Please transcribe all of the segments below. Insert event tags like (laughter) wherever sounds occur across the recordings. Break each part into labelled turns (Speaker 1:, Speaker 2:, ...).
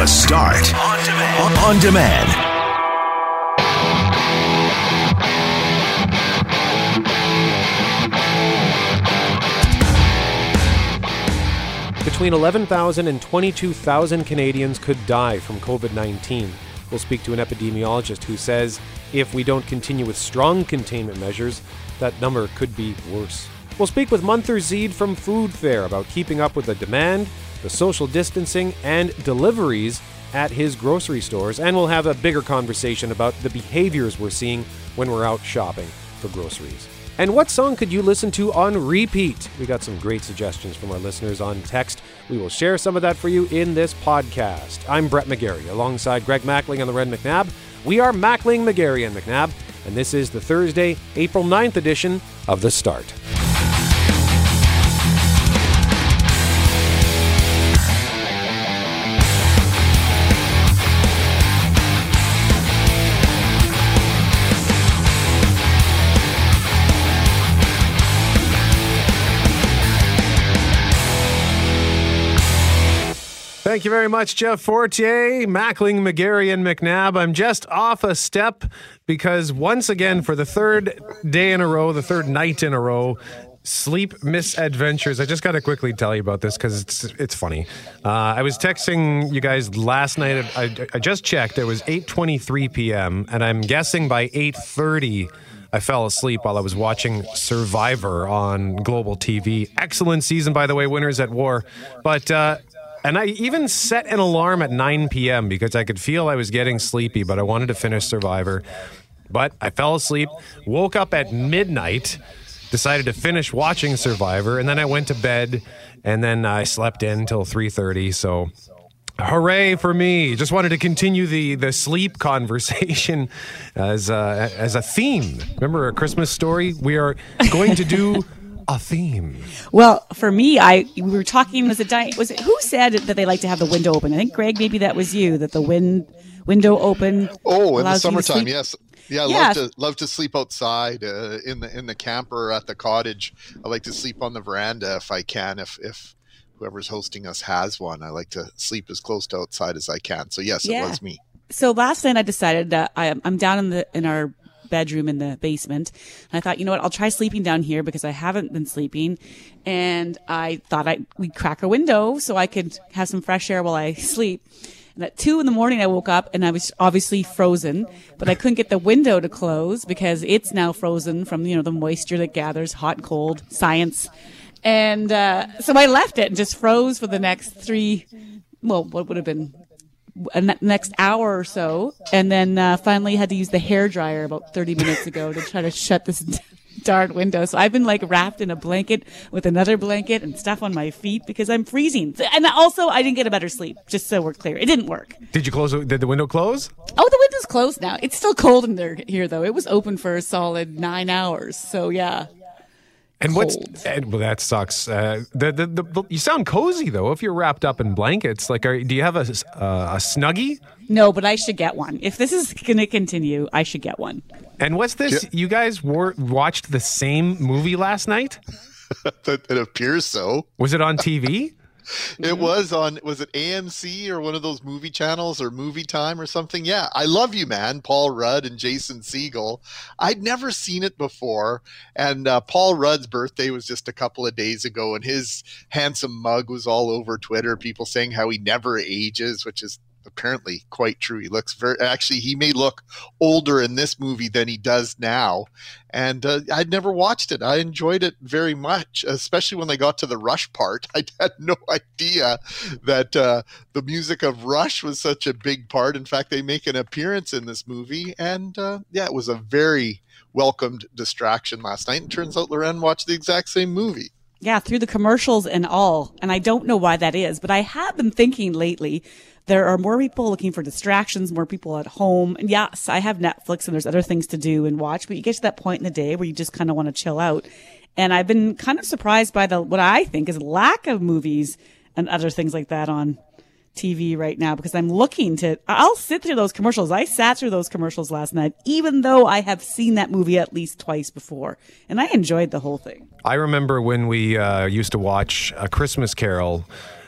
Speaker 1: The Start. On demand. On demand.
Speaker 2: Between 11,000 and 22,000 Canadians could die from COVID 19. We'll speak to an epidemiologist who says if we don't continue with strong containment measures, that number could be worse. We'll speak with Munther Zeid from Food Fare about keeping up with the demand, the social distancing, and deliveries at his grocery stores. And we'll have a bigger conversation about the behaviors we're seeing when we're out shopping for groceries. And what song could you listen to on repeat? We got some great suggestions from our listeners on text. We will share some of that for you in this podcast. I'm Brett Megarry alongside Greg Mackling and the Red McNabb. We are Mackling, Megarry, and McNabb, and this is the Thursday, April 9th edition of The Start. Thank you very much, Jeff Fortier, Mackling, Megarry, and McNabb. I'm just off a step because once again, for the third day in a row, the third night in a row, sleep misadventures. I just got to quickly tell you about this because it's it's funny. Uh, I was texting you guys last night. I, I just checked. It was 8:23 p.m. and I'm guessing by 8:30. I fell asleep while I was watching Survivor on Global TV. Excellent season, by the way, Winners at War. But uh, and I even set an alarm at 9 p.m. because I could feel I was getting sleepy, but I wanted to finish Survivor. But I fell asleep, woke up at midnight, decided to finish watching Survivor, and then I went to bed, and then I slept in till 3:30. So Hooray for me! Just wanted to continue the the sleep (laughs) conversation as uh, as a theme. Remember a Christmas story? We are going to do a theme.
Speaker 3: Well, for me, I we were talking. Was it Di- was it who said that they like to have the window open? I think Greg, maybe that was you. That the wind window open.
Speaker 4: Oh, in the
Speaker 3: allows you to
Speaker 4: summertime, yes. Yeah, I
Speaker 3: Yeah.
Speaker 4: love to love to sleep outside uh, in the in the camper at the cottage. I like to sleep on the veranda if I can. If if whoever's hosting us has one, I like to sleep as close to outside as I can. So yes,
Speaker 3: Yeah.
Speaker 4: it was me.
Speaker 3: So last night I decided that I, I'm down in the in our bedroom in the basement. And I thought, you know what, I'll try sleeping down here because I haven't been sleeping. And I thought I we'd crack a window so I could have some fresh air while I (laughs) sleep. And at two in the morning, I woke up and I was obviously frozen, but I couldn't get the window to close because it's now frozen from, you know, the moisture that gathers hot cold science. And, uh, so I left it and just froze for the next three, well, what would have been a ne- next hour or so, and then uh, finally had to use the hair dryer about 30 minutes ago to try to shut this (laughs) darn window. So I've been like wrapped in a blanket with another blanket and stuff on my feet because I'm freezing. And also, I didn't get a better sleep. Just so we're clear, it didn't work.
Speaker 2: Did you close? Did the window close?
Speaker 3: Oh, the window's closed now. It's still cold in there here though. It was open for a solid nine hours. So yeah.
Speaker 2: And what's and, well, that sucks. Uh, the, the, the, the- you sound cozy though. If you're wrapped up in blankets, like, are, do you have a s- uh, a snuggie?
Speaker 3: No, but I should get one. If this is going to continue, I should get one.
Speaker 2: And what's this? You guys were, watched the same movie last night? (laughs)
Speaker 4: It, it appears so.
Speaker 2: Was it on TV? (laughs)
Speaker 4: It was on was it AMC or one of those movie channels or Movie Time or something? Yeah, I love you, man. Paul Rudd and Jason Segel. I'd never seen it before, and uh, Paul Rudd's birthday was just a couple of days ago, and his handsome mug was all over Twitter. People saying how he never ages, which is apparently quite true. He looks very actually he may look older in this movie than he does now. And uh, I'd never watched it. I enjoyed it very much, especially when they got to the Rush part. (laughs) I had no idea that uh, the music of Rush was such a big part. In fact, they make an appearance in this movie, and uh, yeah, it was a very welcomed distraction last night. And turns out Loren watched the exact same movie.
Speaker 3: Yeah, through the commercials and all. And I don't know why that is, but I have been thinking lately there are more people looking for distractions, more people at home. And yes, I have Netflix and there's other things to do and watch, but you get to that point in the day where you just kind of want to chill out. And I've been kind of surprised by the what I think is lack of movies and other things like that on TV right now because I'm looking to I'll sit through those commercials. I sat through those commercials last night even though I have seen that movie at least twice before and I enjoyed the whole thing.
Speaker 2: I remember when we uh, used to watch A Christmas Carol.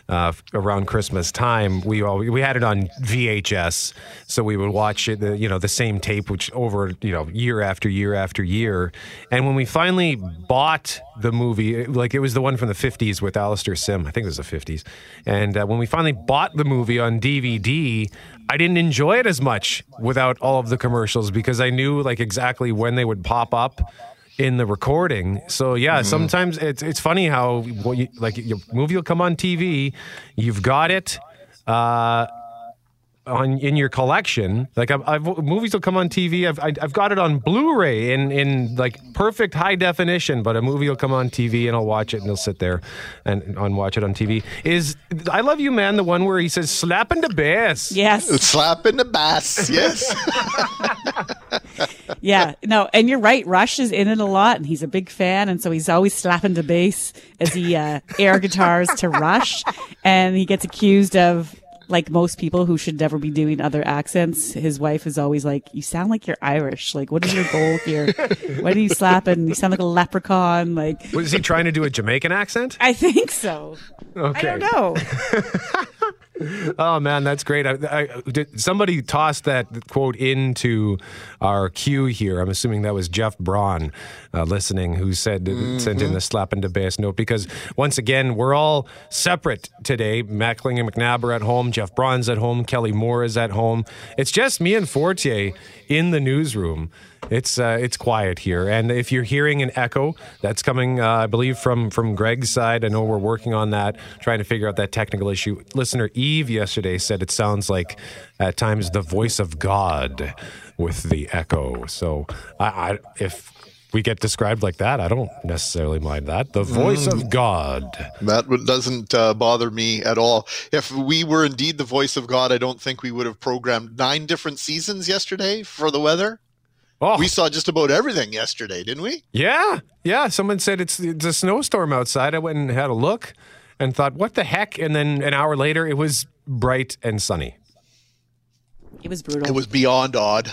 Speaker 2: Uh, around Christmas time, we all, we had it on VHS, so we would watch it, you know, the same tape, which over you know year after year after year. And when we finally bought the movie, like it was the one from the '50s with Alastair Sim, I think it was the '50s. And uh, when we finally bought the movie on DVD, I didn't enjoy it as much without all of the commercials because I knew like exactly when they would pop up in the recording. So yeah,
Speaker 4: Mm-hmm.
Speaker 2: sometimes it's it's funny how what you, like your movie will come on TV, you've got it uh, on in your collection. Like I've, I've movies will come on TV. I've I- I've got it on Blu-ray in in like perfect high definition. But a movie will come on TV and I'll watch it and it'll sit there and, and watch it on TV. Is I Love You Man the one where he says slapping the bass?
Speaker 3: Yes.
Speaker 4: Slap in the bass. Yes. (laughs) (laughs)
Speaker 3: Yeah, no, and you're right. Rush is in it a lot, and he's a big fan, and so he's always slapping the bass as he uh, air guitars to Rush, and he gets accused of. Like most people who should never be doing other accents, his wife is always like, "You sound like you're Irish. Like, what is your goal here? (laughs) Why do you slap and You sound like a leprechaun. Like,
Speaker 2: Was he trying to do a Jamaican accent?
Speaker 3: I think so.
Speaker 2: Okay.
Speaker 3: I don't know. (laughs)
Speaker 2: Oh man, that's great. I, I, did, somebody tossed that quote into our queue here. I'm assuming that was Jeff Braun uh, listening, who said sent in the slap into bass note because once again we're all separate today. Mackling and McNabb are at home. Jeff Braun's at home. Kelly Moore is at home. It's just me and Fortier in the newsroom. It's uh, it's quiet here, and if you're hearing an echo, that's coming, uh, I believe, from from Greg's side. I know we're working on that, trying to figure out that technical issue. Listener Eve yesterday said it sounds like at times the voice of God with the echo. So I, I if we get described like that, I don't necessarily mind that. The voice of God.
Speaker 4: That doesn't uh, bother me at all. If we were indeed the voice of God, I don't think we would have programmed nine different seasons yesterday for the weather.
Speaker 2: Oh,
Speaker 4: We saw just about everything yesterday, didn't we?
Speaker 2: Yeah, yeah. Someone said it's it's a snowstorm outside. I went and had a look and thought, what the heck? And then an hour later, it was bright and sunny.
Speaker 3: It was brutal.
Speaker 4: It was beyond odd.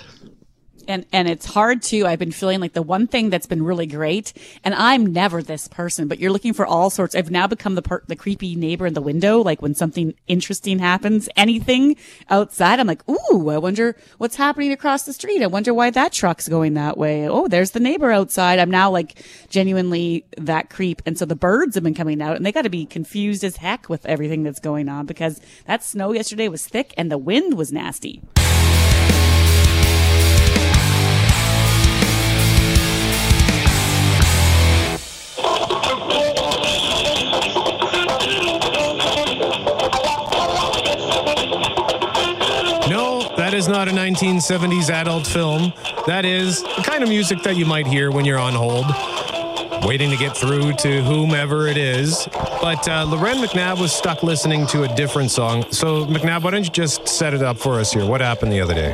Speaker 3: And and it's hard too. I've been feeling like the one thing that's been really great, and I'm never this person, but you're looking for all sorts. I've now become the the creepy neighbor in the window. Like when something interesting happens, anything outside, I'm like, ooh, I wonder what's happening across the street. I wonder why that truck's going that way. Oh, there's the neighbor outside. I'm now like genuinely that creep, and so the birds have been coming out, and they got to be confused as heck with everything that's going on because that snow yesterday was thick and the wind was nasty.
Speaker 2: Is not a 1970s adult film. That is the kind of music that you might hear when you're on hold, waiting to get through to whomever it is. But uh, Loren McNabb was stuck listening to a different song. So, McNabb, why don't you just set it up for us here? What happened the other day?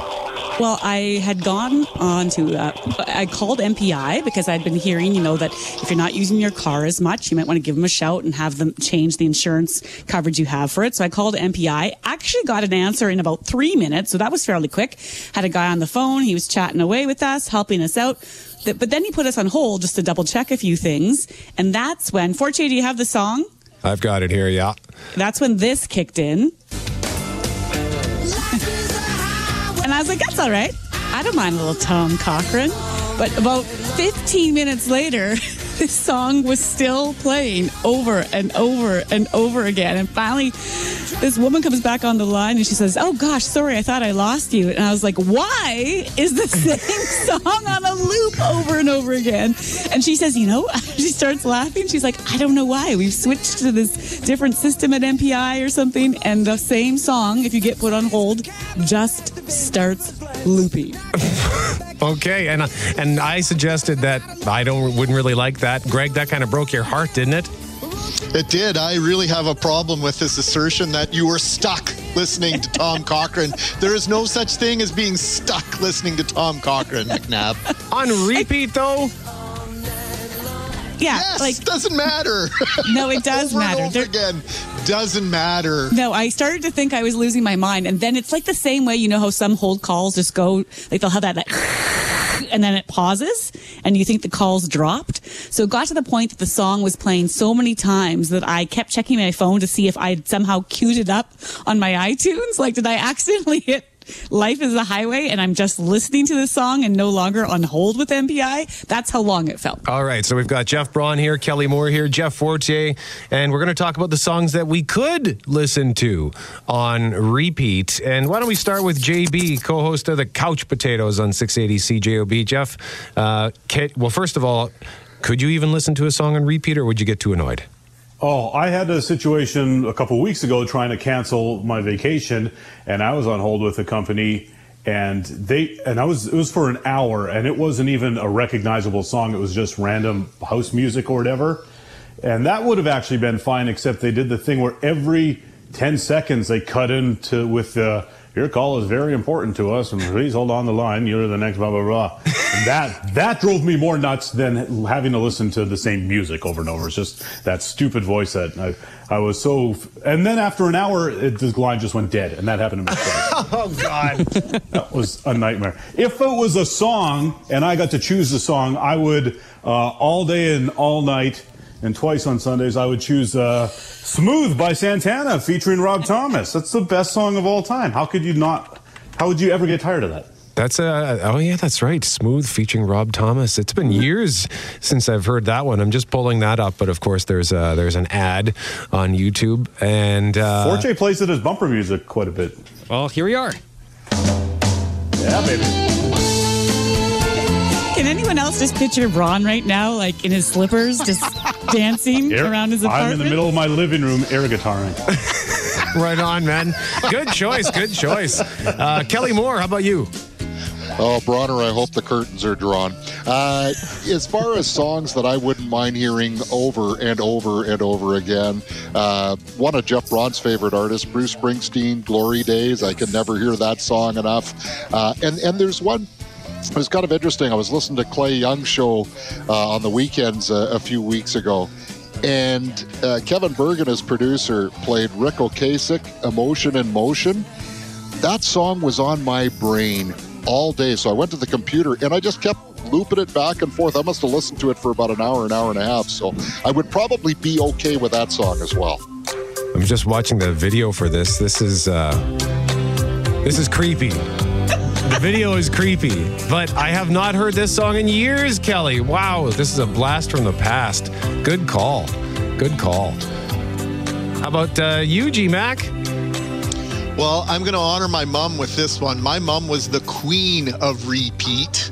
Speaker 3: Well, I had gone on to, uh, I called MPI because I'd been hearing, you know, that if you're not using your car as much, you might want to give them a shout and have them change the insurance coverage you have for it. So I called MPI, actually got an answer in about three minutes. So that was fairly quick. Had a guy on the phone. He was chatting away with us, helping us out. But then he put us on hold just to double check a few things. And that's when, Forte, do you have the song?
Speaker 2: I've got it here, yeah.
Speaker 3: That's when this kicked in. I was like, that's all right. I don't mind a little Tom Cochrane. But about 15 minutes later, (laughs) (laughs) this song was still playing over and over and over again. And finally, this woman comes back on the line and she says, Oh gosh, sorry, I thought I lost you. And I was like, Why is the (laughs) same song on a loop over and over again? And she says, You know, (laughs) she starts laughing. She's like, I don't know why. We've switched to this different system at MPI or something. And the same song, if you get put on hold, just starts looping.
Speaker 2: Okay, and and I suggested that I don't wouldn't really like that. Greg, that kind of broke your heart, didn't it?
Speaker 4: It did. I really have a problem with this assertion that you were stuck listening to Tom (laughs) Cochrane. There is no such thing as being stuck listening to Tom Cochrane, McNabb.
Speaker 2: On repeat though.
Speaker 3: Yeah,
Speaker 4: Yes,
Speaker 3: like
Speaker 4: doesn't matter.
Speaker 3: no, it does (laughs)
Speaker 4: Over and
Speaker 3: matter.
Speaker 4: over
Speaker 3: There-
Speaker 4: again, doesn't matter.
Speaker 3: No, I started to think I was losing my mind, and then it's like the same way. You know how some hold calls just go like they'll have that like (laughs) and then it pauses and you think the call's dropped. So it got to the point that the song was playing so many times that I kept checking my phone to see if I'd somehow queued it up on my iTunes. Like, did I accidentally (laughs) hit Life is a Highway and I'm just listening to the song and no longer on hold with MPI? That's how long it felt.
Speaker 2: All right, so we've got Jeff Braun here, Kelly Moore here, Jeff Fortier, and we're going to talk about the songs that we could listen to on repeat. And why don't we start with JB, co-host of the Couch Potatoes on 680 CJOB. Jeff, uh, well, first of all, could you even listen to a song on repeat, or would you get too annoyed?
Speaker 5: Oh, I had a situation a couple weeks ago trying to cancel my vacation, and I was on hold with a company, and they and I was it was for an hour, and it wasn't even a recognizable song. It was just random house music or whatever, and that would have actually been fine, except they did the thing where every ten seconds they cut into with the your call is very important to us, and please hold on the line. You're the next blah blah blah. And that that drove me more nuts than having to listen to the same music over and over. It's just that stupid voice that I, I was so. And then after an hour, it, the line just went dead, and that happened to me. (laughs)
Speaker 2: Oh, God.
Speaker 5: that was a nightmare. If it was a song and I got to choose the song, I would uh, all day and all night. And twice on Sundays, I would choose uh, "Smooth" by Santana featuring Rob Thomas. That's the best song of all time. How could you not? How would you ever get tired of that?
Speaker 2: That's uh oh yeah, that's right. Smooth featuring Rob Thomas. It's been years since I've heard that one. I'm just pulling that up, but of course there's uh there's an ad on YouTube and uh
Speaker 5: Forte plays it as bumper music quite a bit.
Speaker 6: Well, here we are.
Speaker 5: Yeah, baby.
Speaker 3: Can anyone else just picture Ron right now, like in his slippers, just (laughs) dancing
Speaker 5: Air-
Speaker 3: around his apartment?
Speaker 5: I'm in the middle of my living room air guitaring. (laughs)
Speaker 2: right on, man. Good choice, good choice. Uh Kelly Moore, how about you?
Speaker 7: Oh, Bronner, I hope the curtains are drawn. Uh, as far as songs that I wouldn't mind hearing over and over and over again, uh, one of Jeff Braun's favorite artists, Bruce Springsteen, Glory Days. I can never hear that song enough. Uh, and, and there's one it was kind of interesting. I was listening to Clay Young's show uh, on the weekends uh, a few weeks ago, and uh, Kevin Bergen, as producer, played Ric Ocasek, "Emotion in Motion." That song was on my brain all day, so I went to the computer and I just kept looping it back and forth. I must have listened to it for about an hour, an hour and a half. So I would probably be okay with that song as well.
Speaker 2: I'm just watching the video for this. This is uh this is creepy. The video is creepy, but I have not heard this song in years, Kelly. Wow, this is a blast from the past. Good call. Good call. How about uh, you, G Mac?
Speaker 4: Well, I'm going to honor my mom with this one. My mom was the queen of repeat.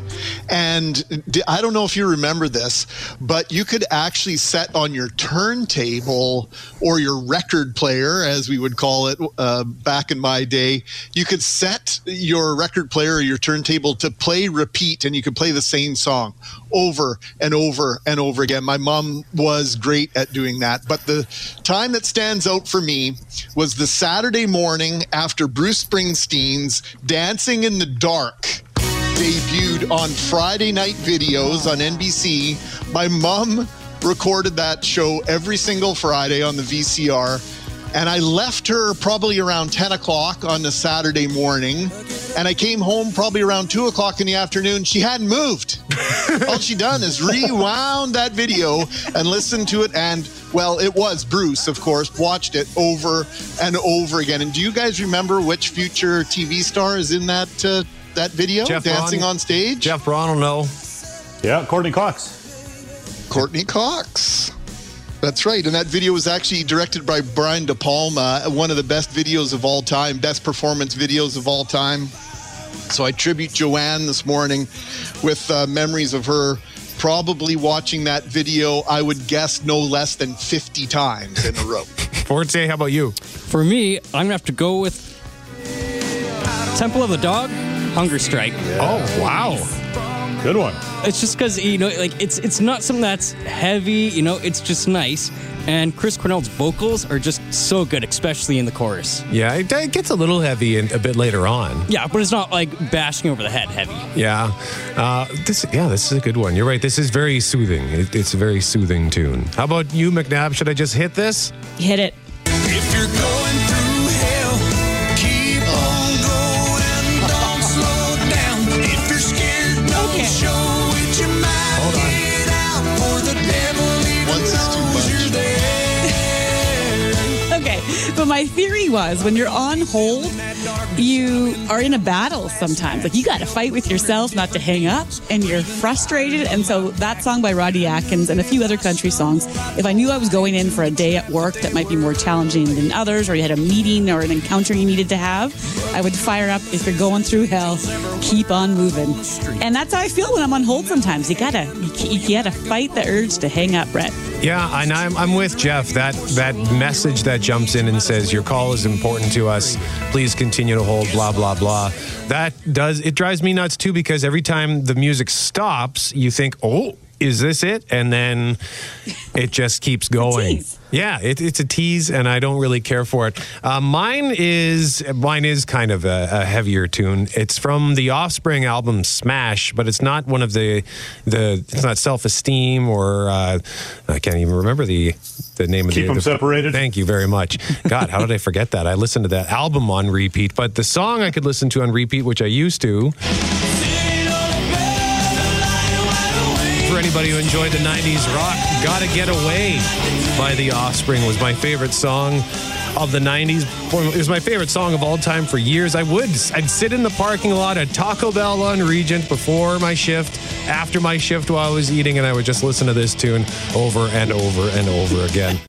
Speaker 4: And I don't know if you remember this, but you could actually set on your turntable or your record player, as we would call it uh, back in my day, you could set your record player or your turntable to play repeat and you could play the same song over and over and over again. My mom was great at doing that. But the time that stands out for me was the Saturday morning after Bruce Springsteen's Dancing in the Dark debuted on Friday night videos on NBC. My mom recorded that show every single Friday on the VCR. And I left her probably around 10 o'clock on the Saturday morning. And I came home probably around 2 o'clock in the afternoon. She hadn't moved. (laughs) All she done is rewound that video and listened to it. And, well, it was Bruce, of course, watched it over and over again. And do you guys remember which future TV star is in that, uh, that video?
Speaker 2: Jeff
Speaker 4: Dancing
Speaker 2: Braun.
Speaker 4: on stage?
Speaker 2: Jeff Braun will know.
Speaker 5: Yeah, Courteney Cox.
Speaker 4: Courteney Cox. That's right. And that video was actually directed by Brian De Palma, one of the best videos of all time, best performance videos of all time. So I tribute Joanne this morning with uh, memories of her probably watching that video, I would guess no less than 50 times in a row. (laughs)
Speaker 2: Forte, how about you?
Speaker 6: For me, I'm gonna have to go with Temple of the Dog, Hunger Strike.
Speaker 2: Oh, wow.
Speaker 5: Good one.
Speaker 6: It's just because you know, like it's it's not something that's heavy. You know, it's just nice. And Chris Cornell's vocals are just so good, especially in the chorus.
Speaker 2: Yeah, it, it gets a little heavy in, a bit later on.
Speaker 6: Yeah, but it's not like bashing over the head heavy.
Speaker 2: Yeah, uh, this yeah, this is a good one. You're right. This is very soothing. It, it's a very soothing tune. How about you, McNabb? Should I just hit this?
Speaker 3: Hit it. Theory was when you're on hold, you are in a battle sometimes. Like you got to fight with yourself not to hang up, and you're frustrated. And so that song by Rodney Atkins and a few other country songs. If I knew I was going in for a day at work that might be more challenging than others, or you had a meeting or an encounter you needed to have, I would fire up. If you're going through hell, keep on moving. And that's how I feel when I'm on hold. Sometimes you gotta you, you gotta fight the urge to hang up, Brett.
Speaker 2: Yeah, and I'm, I'm with Jeff. That that message that jumps in and says your call is important to us. Please continue to hold. Blah blah blah. That does it drives me nuts too because every time the music stops, you think, oh, is this it? And then it just keeps (laughs) going.
Speaker 3: tease.
Speaker 2: Yeah, it, it's a tease, and I don't really care for it. Uh, mine is mine is kind of a, a heavier tune. It's from the Offspring album Smash, but it's not one of the the. It's not Self Esteem or uh, I can't even remember the the name of
Speaker 5: Keep
Speaker 2: the.
Speaker 5: 'em
Speaker 2: the-
Speaker 5: separated.
Speaker 2: Thank you very much. God, how did I forget that? I listened to that album on repeat, but the song I could listen to on repeat, which I used to. Anybody who enjoyed the 90s rock, Gotta Get Away by The Offspring was my favorite song of the 90s. It was my favorite song of all time for years. I would. I'd sit in the parking lot at Taco Bell on Regent before my shift, after my shift while I was eating, and I would just listen to this tune over and over and over again.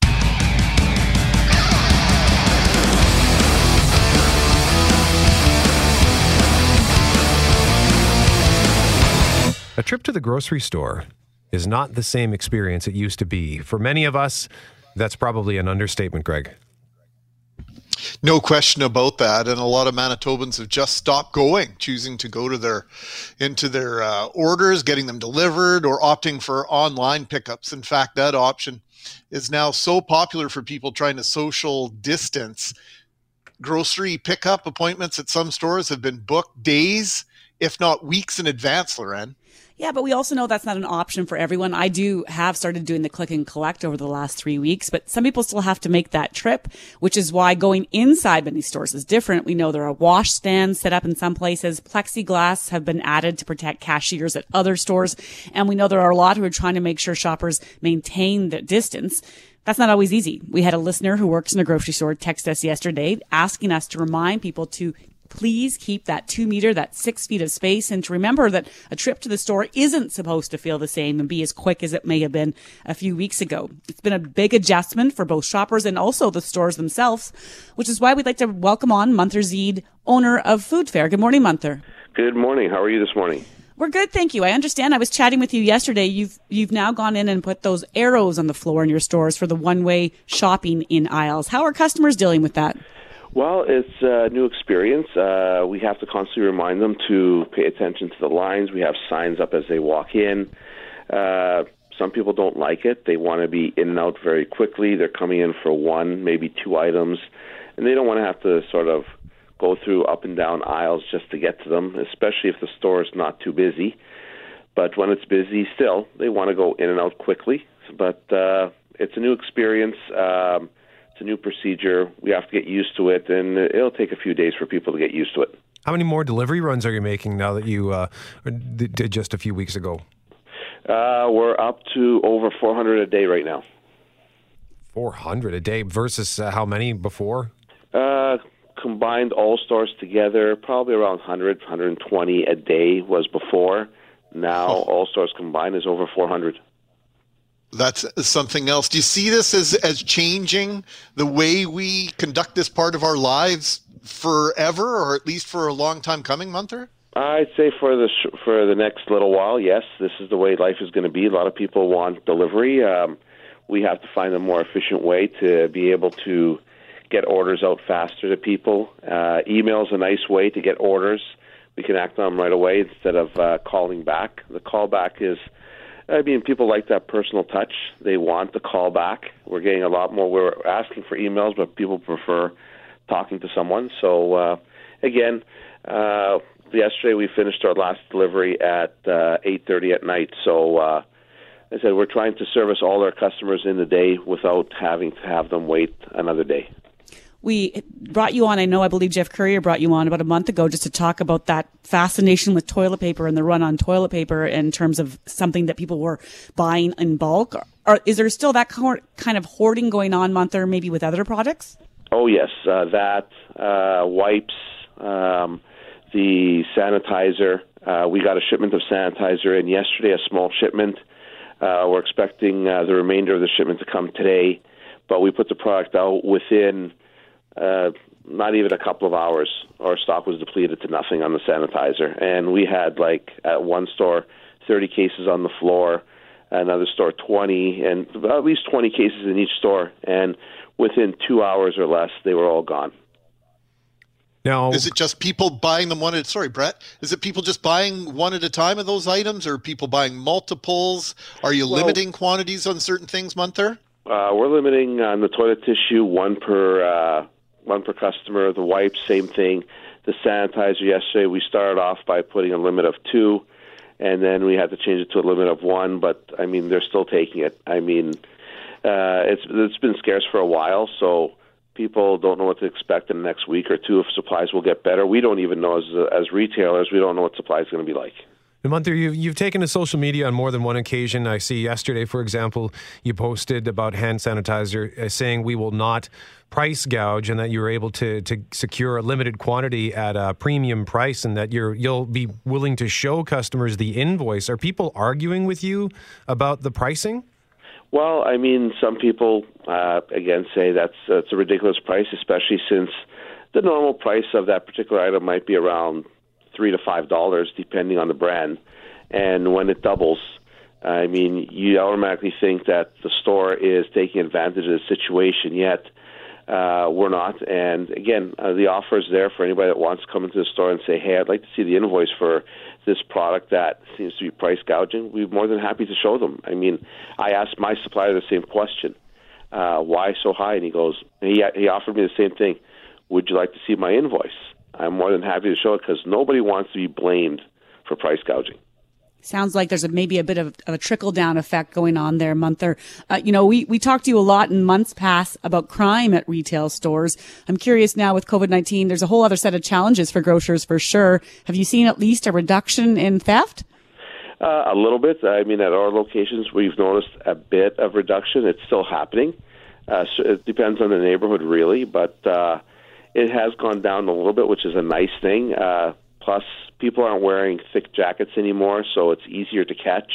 Speaker 2: A trip to the grocery store is not the same experience it used to be. For many of us, that's probably an understatement, Greg.
Speaker 4: No question about that, and a lot of Manitobans have just stopped going, choosing to go to their into their uh, orders, getting them delivered, or opting for online pickups. In fact, that option is now so popular for people trying to social distance. Grocery pickup appointments at some stores have been booked days, if not weeks in advance. Loren.
Speaker 3: Yeah, but we also know that's not an option for everyone. I do have started doing the click and collect over the last three weeks, but some people still have to make that trip, which is why going inside many stores is different. We know there are wash stands set up in some places. Plexiglass have been added to protect cashiers at other stores. And we know there are a lot who are trying to make sure shoppers maintain the distance. That's not always easy. We had a listener who works in a grocery store text us yesterday asking us to remind people to please keep that two meter, that six feet of space, and to remember that a trip to the store isn't supposed to feel the same and be as quick as it may have been a few weeks ago. It's been a big adjustment for both shoppers and also the stores themselves, which is why we'd like to welcome on Munther Zeid, owner of Food Fare. Good morning, Munther.
Speaker 8: Good morning. How are you this morning?
Speaker 3: We're good, thank you. I understand. I was chatting with you yesterday. You've you've now gone in and put those arrows on the floor in your stores for the one-way shopping in aisles. How are customers dealing with that?
Speaker 8: Well, it's a new experience. Uh, we have to constantly remind them to pay attention to the lines. We have signs up as they walk in. Uh, some people don't like it. They want to be in and out very quickly. They're coming in for one, maybe two items, and they don't want to have to sort of go through up and down aisles just to get to them, especially if the store is not too busy. But when it's busy, still, they want to go in and out quickly. But uh, it's a new experience. Um, it's a new procedure. We have to get used to it, and it'll take a few days for people to get used to it.
Speaker 2: How many more delivery runs are you making now that you uh, did just a few weeks ago?
Speaker 8: Uh, we're up to over 400 a day right now.
Speaker 2: 400 a day versus uh, how many before?
Speaker 8: Uh, combined all stores together, probably around 100, 120 a day was before. Now all stores combined is over 400.
Speaker 4: That's something else. Do you see this as as changing the way we conduct this part of our lives forever, or at least for a long time coming, Munther?
Speaker 8: I'd say for the sh- for the next little while, yes, this is the way life is going to be. A lot of people want delivery. Um, we have to find a more efficient way to be able to get orders out faster to people. Uh, email's a nice way to get orders. We can act on them right away instead of uh, calling back. The callback is, I mean, people like that personal touch. They want the call back. We're getting a lot more. We're asking for emails, but people prefer talking to someone. So uh, again, uh, yesterday we finished our last delivery at uh, 8:30 at night. So uh, I said we're trying to service all our customers in the day without having to have them wait another day.
Speaker 3: We brought you on. I know, I believe Jeff Fortier brought you on about a month ago just to talk about that fascination with toilet paper and the run on toilet paper in terms of something that people were buying in bulk. Or is there still that kind of hoarding going on, Munther, maybe with other products?
Speaker 8: Oh yes, uh, that uh, wipes, um, the sanitizer. Uh, we got a shipment of sanitizer in yesterday, a small shipment. Uh, we're expecting uh, the remainder of the shipment to come today, but we put the product out within uh, not even a couple of hours. Our stock was depleted to nothing on the sanitizer, and we had like at one store 30 cases on the floor, another store 20, and at least 20 cases in each store, and within two hours or less, they were all gone.
Speaker 2: Now,
Speaker 4: Is it just people buying them one at sorry, Brett? Is it people just buying one at a time of those items or people buying multiples? Are you
Speaker 8: Well-
Speaker 4: limiting quantities on certain things, Munther?
Speaker 8: Uh, we're limiting on the toilet tissue one per uh, one per customer. The wipes, same thing. The sanitizer yesterday, we started off by putting a limit of two, and then we had to change it to a limit of one. But I mean, they're still taking it. I mean, uh, it's it's been scarce for a while, so people don't know what to expect in the next week or two if supplies will get better. We don't even know as as retailers, we don't know what supply is going to be like.
Speaker 2: Munther, you've, you've taken to social media on more than one occasion. I see yesterday, for example, you posted about hand sanitizer uh, saying we will not price gouge and that you were able to, to secure a limited quantity at a premium price and that you're, you'll be willing to show customers the invoice. Are people arguing with you about the pricing?
Speaker 8: Well, I mean, some people uh, again say that's that's a ridiculous price, especially since the normal price of that particular item might be around three to five dollars, depending on the brand. And when it doubles, I mean, you automatically think that the store is taking advantage of the situation. Yet uh, we're not. And again, uh, the offer is there for anybody that wants to come into the store and say, "Hey, I'd like to see the invoice for this product that seems to be price gouging." We're more than happy to show them. I mean, I asked my supplier the same question, uh, "Why so high?" And he goes, he he offered me the same thing. Would you like to see my invoice? I'm more than happy to show it because nobody wants to be blamed for price gouging.
Speaker 3: Sounds like there's a, maybe a bit of, of a trickle down effect going on there, Munther. Uh, you know, we, we talked to you a lot in months past about crime at retail stores. I'm curious now with COVID-19, there's a whole other set of challenges for grocers for sure. Have you seen at least a reduction in theft?
Speaker 8: Uh, a little bit. I mean, at our locations, we've noticed a bit of reduction. It's still happening. Uh, so it depends on the neighborhood, really, but uh, it has gone down a little bit, which is a nice thing. Uh, plus, people aren't wearing thick jackets anymore, so it's easier to catch.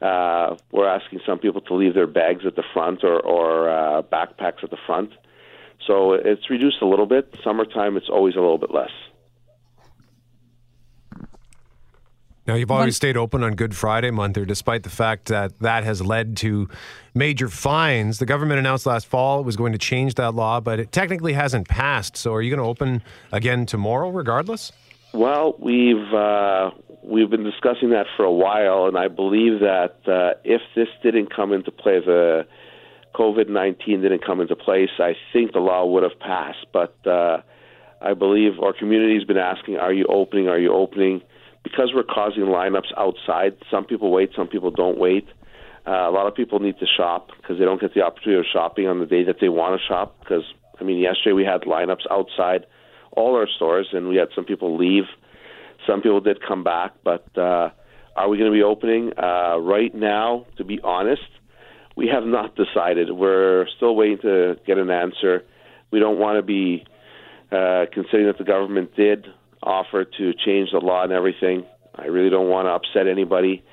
Speaker 8: Uh, we're asking some people to leave their bags at the front or, or uh, backpacks at the front. So it's reduced a little bit. Summertime, it's always a little bit less.
Speaker 2: Now, you've always stayed open on Good Friday, Munther, despite the fact that that has led to major fines. The government announced last fall it was going to change that law, but it technically hasn't passed. So, are you going to open again tomorrow, regardless?
Speaker 8: Well, we've uh, we've been discussing that for a while, and I believe that uh, if this didn't come into play, the COVID nineteen didn't come into place, I think the law would have passed. But uh, I believe our community's been asking, "Are you opening? Are you opening?" Because we're causing lineups outside. Some people wait, some people don't wait. Uh, a lot of people need to shop because they don't get the opportunity of shopping on the day that they want to shop. Because I mean, yesterday we had lineups outside all our stores, and we had some people leave. Some people did come back, but uh, are we going to be opening uh, right now? To be honest, we have not decided. We're still waiting to get an answer. We don't want to be uh, considering that the government did offer to change the law and everything. I really don't want to upset anybody,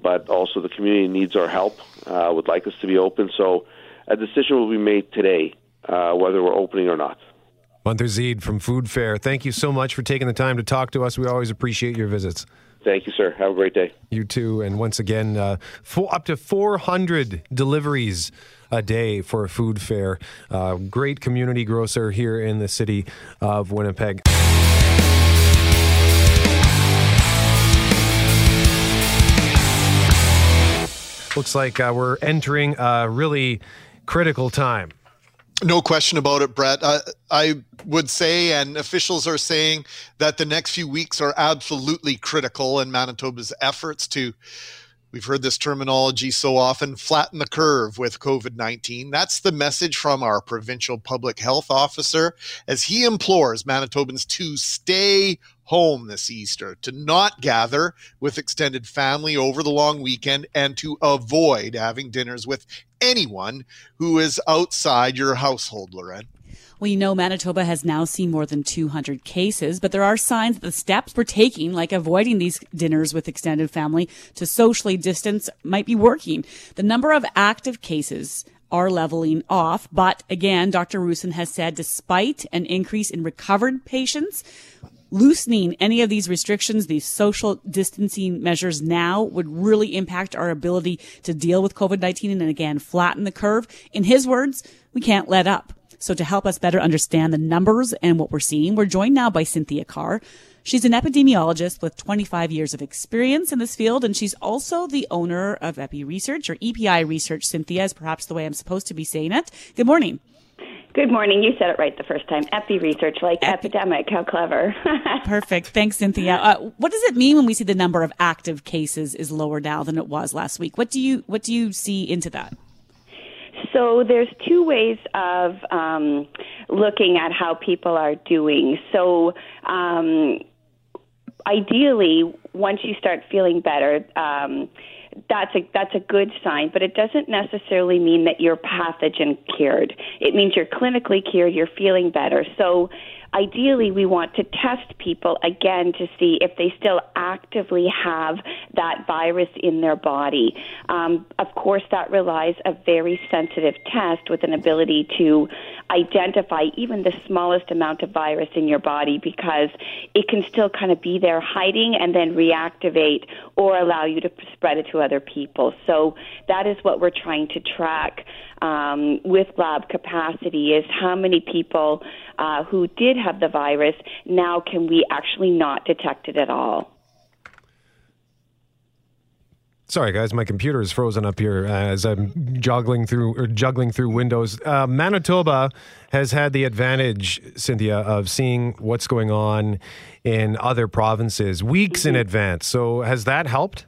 Speaker 8: but also the community needs our help. Uh, would like us to be open, so a decision will be made today uh, whether we're opening or not.
Speaker 2: Munther Zeid from Food Fare, thank you so much for taking the time to talk to us. We always appreciate your visits.
Speaker 8: Thank you, sir. Have a great day.
Speaker 2: You too. And once again, uh, for up to 400 deliveries a day for a Food Fare. Uh, great community grocer here in the city of Winnipeg. Looks like uh, we're entering a really critical time.
Speaker 4: No question about it, Brett. I, I would say, and officials are saying, that the next few weeks are absolutely critical in Manitoba's efforts to, we've heard this terminology so often, flatten the curve with COVID 19. That's the message from our provincial public health officer as he implores Manitobans to stay home this Easter, to not gather with extended family over the long weekend, and to avoid having dinners with anyone who is outside your household, Loren.
Speaker 3: We know Manitoba has now seen more than 200 cases, but there are signs that the steps we're taking, like avoiding these dinners with extended family to socially distance, might be working. The number of active cases are leveling off. But again, Dr. Roussin has said despite an increase in recovered patients, loosening any of these restrictions, these social distancing measures now would really impact our ability to deal with COVID-19 and again, flatten the curve. In his words, we can't let up. So to help us better understand the numbers and what we're seeing, we're joined now by Cynthia Carr. She's an epidemiologist with 25 years of experience in this field, and she's also the owner of Epi Research or EPI Research. Cynthia is perhaps the way I'm supposed to be saying it. Good morning.
Speaker 9: Good morning. You said it right the first time. Epi research, like Epi- epidemic. How clever. (laughs)
Speaker 3: Perfect. Thanks, Cynthia. Uh, what does it mean when we see the number of active cases is lower now than it was last week? What do you what do you see into that?
Speaker 9: So there's two ways of um, looking at how people are doing. So um, ideally, once you start feeling better. Um, that's a that's a good sign, but it doesn't necessarily mean that you're pathogen cured. It means you're clinically cured, you're feeling better. So ideally we want to test people again to see if they still actively have that virus in their body. Um, of course, that relies a very sensitive test with an ability to identify even the smallest amount of virus in your body because it can still kind of be there hiding and then reactivate or allow you to spread it to other people. So that is what we're trying to track um, with lab capacity is how many people uh, who did have the virus now can we actually not detect it at all.
Speaker 2: Sorry, guys, my computer is frozen up here as I'm juggling through or juggling through Windows. Uh, Manitoba has had the advantage, Cynthia, of seeing what's going on in other provinces weeks mm-hmm. in advance. So, has that helped?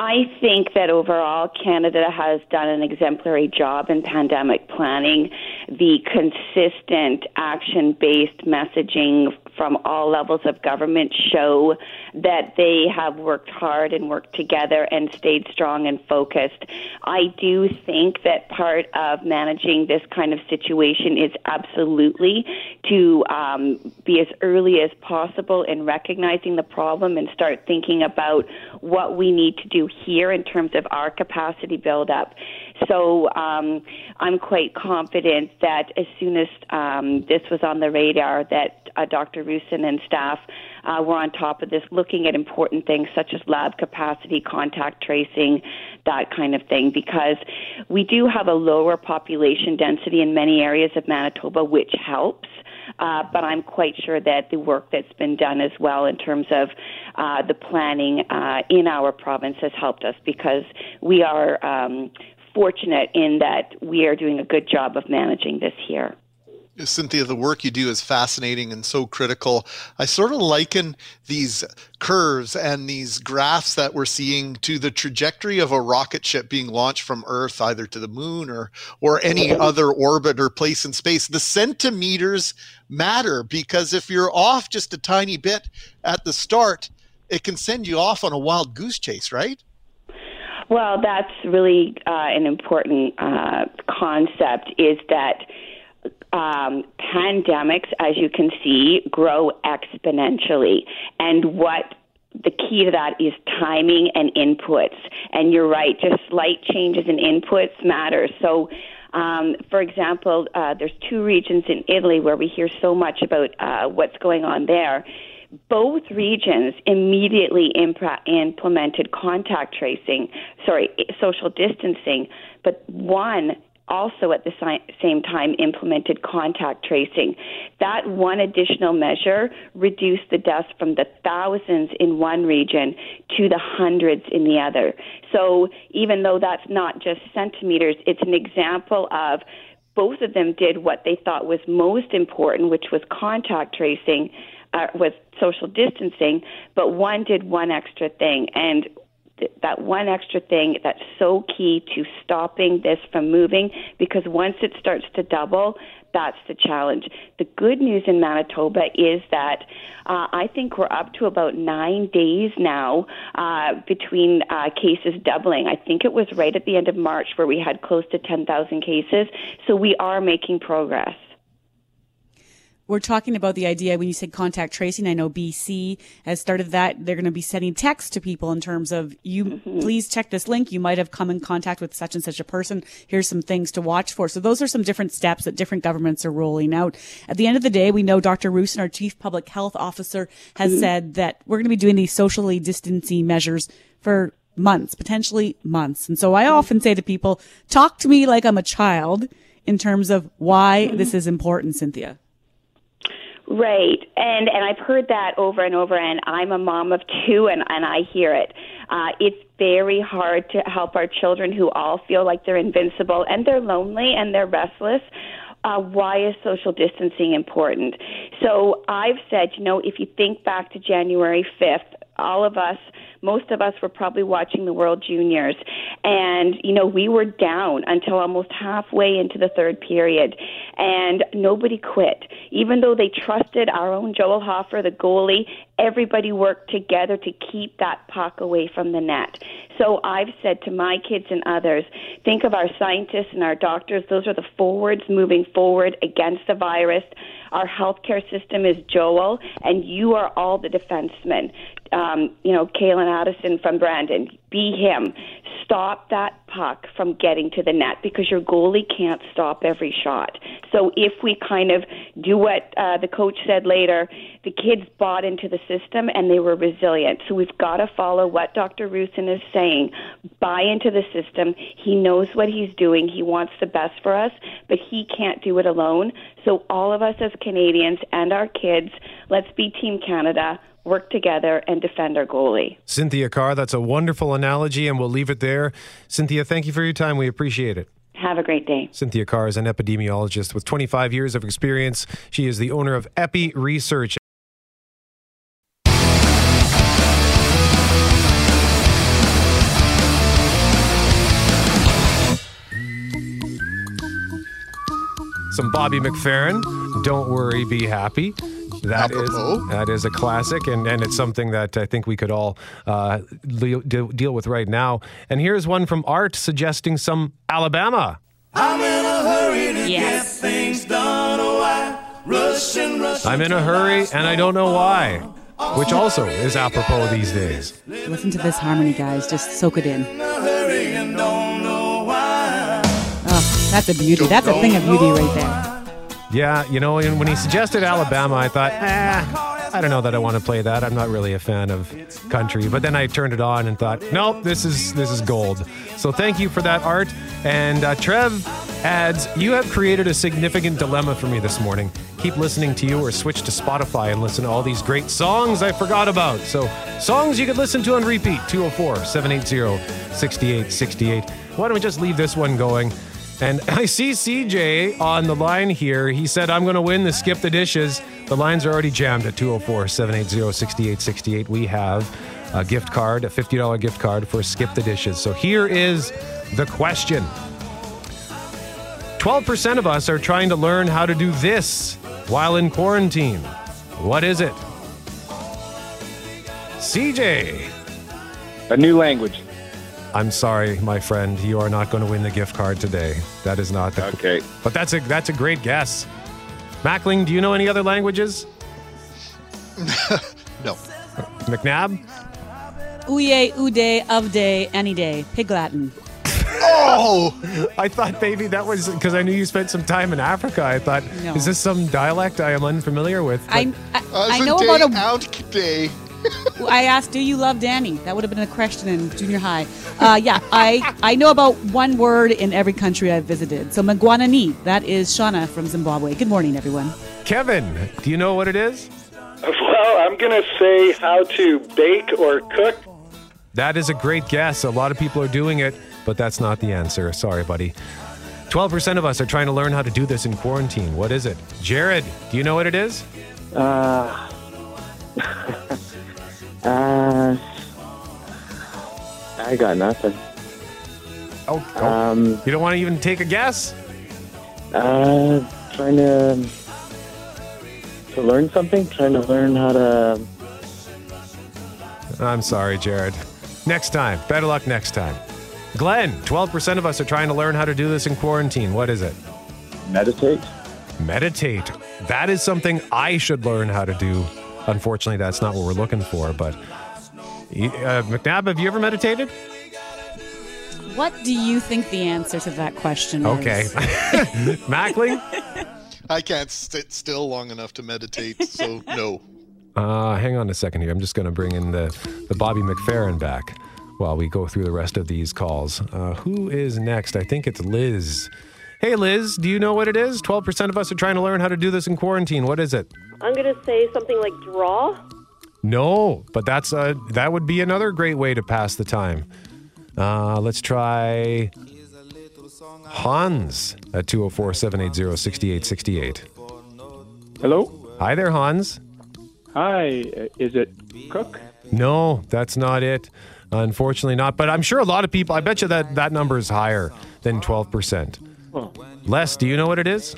Speaker 9: I think that overall Canada has done an exemplary job in pandemic planning. The consistent action based messaging from all levels of government show that they have worked hard and worked together and stayed strong and focused. I do think that part of managing this kind of situation is absolutely to um, be as early as possible in recognizing the problem and start thinking about what we need to do here in terms of our capacity buildup. So um, I'm quite confident that as soon as um, this was on the radar, that uh, Dr. Roussin and staff uh, were on top of this, looking at important things such as lab capacity, contact tracing, that kind of thing, because we do have a lower population density in many areas of Manitoba, which helps. Uh, but I'm quite sure that the work that's been done as well in terms of uh, the planning uh, in our province has helped us because we are um, fortunate in that we are doing a good job of managing this here.
Speaker 4: Cynthia, the work you do is fascinating and so critical. I sort of liken these curves and these graphs that we're seeing to the trajectory of a rocket ship being launched from Earth, either to the moon or or any other orbit or place in space. The centimeters matter because if you're off just a tiny bit at the start, it can send you off on a wild goose chase, right?
Speaker 9: Well, that's really uh, an important uh, concept. Is that um, pandemics, as you can see, grow exponentially, and what the key to that is timing and inputs. And you're right, just slight changes in inputs matter. So. Um, for example, uh, there's two regions in Italy where we hear so much about uh, what's going on there both regions immediately impra- implemented contact tracing, sorry, social distancing, but one also at the si- same time implemented contact tracing. That one additional measure reduced the deaths from the thousands in one region to the hundreds in the other. So even though that's not just centimeters, it's an example of both of them did what they thought was most important, which was contact tracing uh, with social distancing, but one did one extra thing. And th- that one extra thing that's so key to stopping this from moving because once it starts to double, That's the challenge. The good news in Manitoba is that uh, I think we're up to about nine days now uh, between uh, cases doubling. I think it was right at the end of March where we had close to 10,000 cases. So we are making progress
Speaker 3: we're talking about the idea when you said contact tracing. I know BC has started that. They're going to be sending text to people in terms of you mm-hmm. please check this link. You might have come in contact with such and such a person. Here's some things to watch for. So those are some different steps that different governments are rolling out. At the end of the day, we know Dr. Roussin, our chief public health officer, has mm-hmm. said that we're going to be doing these socially distancing measures for months, potentially months. And so I often say to people, talk to me like I'm a child in terms of why mm-hmm. this is important, Cynthia.
Speaker 9: Right. And and I've heard that over and over and I'm a mom of two and, and I hear it. Uh, it's very hard to help our children who all feel like they're invincible and they're lonely and they're restless. Uh, why is social distancing important? So I've said, you know, if you think back to January 5th, all of us most of us were probably watching the World Juniors. And, you know, we were down until almost halfway into the third period. And nobody quit. Even though they trusted our own Joel Hofer, the goalie, everybody worked together to keep that puck away from the net. So I've said to my kids and others, think of our scientists and our doctors. Those are the forwards moving forward against the virus. Our healthcare system is Joel, and you are all the defensemen um, you know, Calen Addison from Brandon. Be him. Stop that puck from getting to the net because your goalie can't stop every shot. So if we kind of do what uh, the coach said later, the kids bought into the system and they were resilient. So we've got to follow what Dr. Roussin is saying. Buy into the system. He knows what he's doing. He wants the best for us, but he can't do it alone. So all of us as Canadians and our kids, let's be Team Canada work together and defend our goalie.
Speaker 2: Cynthia Carr, that's a wonderful analogy, and we'll leave it there. Cynthia, thank you for your time. We appreciate it.
Speaker 9: Have a great day.
Speaker 2: Cynthia Carr is an epidemiologist with 25 years of experience. She is the owner of Epi Research. Some Bobby McFerrin. Don't worry, be happy. That is, that is a classic, and, and it's something that I think we could all uh, deal, deal with right now. And here's one from Art suggesting some Alabama.
Speaker 1: I'm in a hurry to yes. get things done. Oh, I rush and rush
Speaker 2: I'm in a hurry, and I don't know why. Which also is apropos these days.
Speaker 3: Listen to this harmony, guys. Just soak it in. Oh, that's a beauty. That's a thing of beauty right there.
Speaker 2: Yeah, you know, when he suggested Alabama, I thought, eh, I don't know that I want to play that. I'm not really a fan of country. But then I turned it on and thought, nope, this is this is gold. So thank you for that art. And uh, Trev adds, you have created a significant dilemma for me this morning. Keep listening to you or switch to Spotify and listen to all these great songs I forgot about. So songs you could listen to on repeat, 204 780 6868. Why don't we just leave this one going? And I see CJ on the line here. He said, I'm going to win the skip the dishes. The lines are already jammed at 204 780 6868. We have a gift card, a $50 gift card for skip the dishes. So here is the question 12% of us are trying to learn how to do this while in quarantine. What is it? CJ.
Speaker 10: A new language.
Speaker 2: I'm sorry, my friend. You are not going to win the gift card today. That is not the.
Speaker 10: Okay.
Speaker 2: But that's a that's a great guess. Mackling, do you know any other languages? (laughs)
Speaker 4: no.
Speaker 2: McNabb.
Speaker 3: Uye, ude, of day, any day. Pig Latin.
Speaker 2: Oh! (laughs) I thought maybe that was because I knew you spent some time in Africa. I thought, no. is this some dialect I am unfamiliar with?
Speaker 3: I, I, I know about a. out Day. (laughs) I asked, "Do you love Danny?" That would have been a question in junior high. Uh, yeah, I I know about one word in every country I've visited. So Magwanani, that is Shauna from Zimbabwe. Good morning, everyone.
Speaker 2: Kevin, do you know what it is?
Speaker 10: Well, I'm going to say how to bake or cook.
Speaker 2: That is a great guess. A lot of people are doing it, but that's not the answer. Sorry, buddy. 12% of us are trying to learn how to do this in quarantine. What is it? Jared, do you know what it is?
Speaker 11: Uh, Uh, I got nothing.
Speaker 2: Oh, oh. Um, you don't want to even take a guess?
Speaker 11: Uh, trying to to learn something. Trying to learn how to.
Speaker 2: I'm sorry, Jared. Next time. Better luck next time. Glenn, 12% of us are trying to learn how to do this in quarantine. What is it?
Speaker 11: Meditate.
Speaker 2: Meditate. That is something I should learn how to do. Unfortunately, that's not what we're looking for. But uh, McNabb, have you ever meditated?
Speaker 3: What do you think the answer to that question was?
Speaker 2: Okay. (laughs)
Speaker 3: is?
Speaker 2: Mackling?
Speaker 4: I can't sit still long enough to meditate, so no. (laughs)
Speaker 2: Uh, hang on a second here. I'm just going to bring in the, the Bobby McFerrin back while we go through the rest of these calls. Uh, who is next? I think it's Liz. Hey, Liz, do you know what it is? 12% of us are trying to learn how to do this in quarantine. What is it?
Speaker 12: I'm going to say something like draw.
Speaker 2: No, but that's uh, that would be another great way to pass the time. Uh, let's try Hans at 204 780 6868.
Speaker 13: Hello.
Speaker 2: Hi there, Hans.
Speaker 13: Hi. uh, Is it Cook?
Speaker 2: No, that's not it. Unfortunately, not. But I'm sure a lot of people, I bet you that that number is higher than 12%.
Speaker 13: Oh.
Speaker 2: Les, do you know what it is?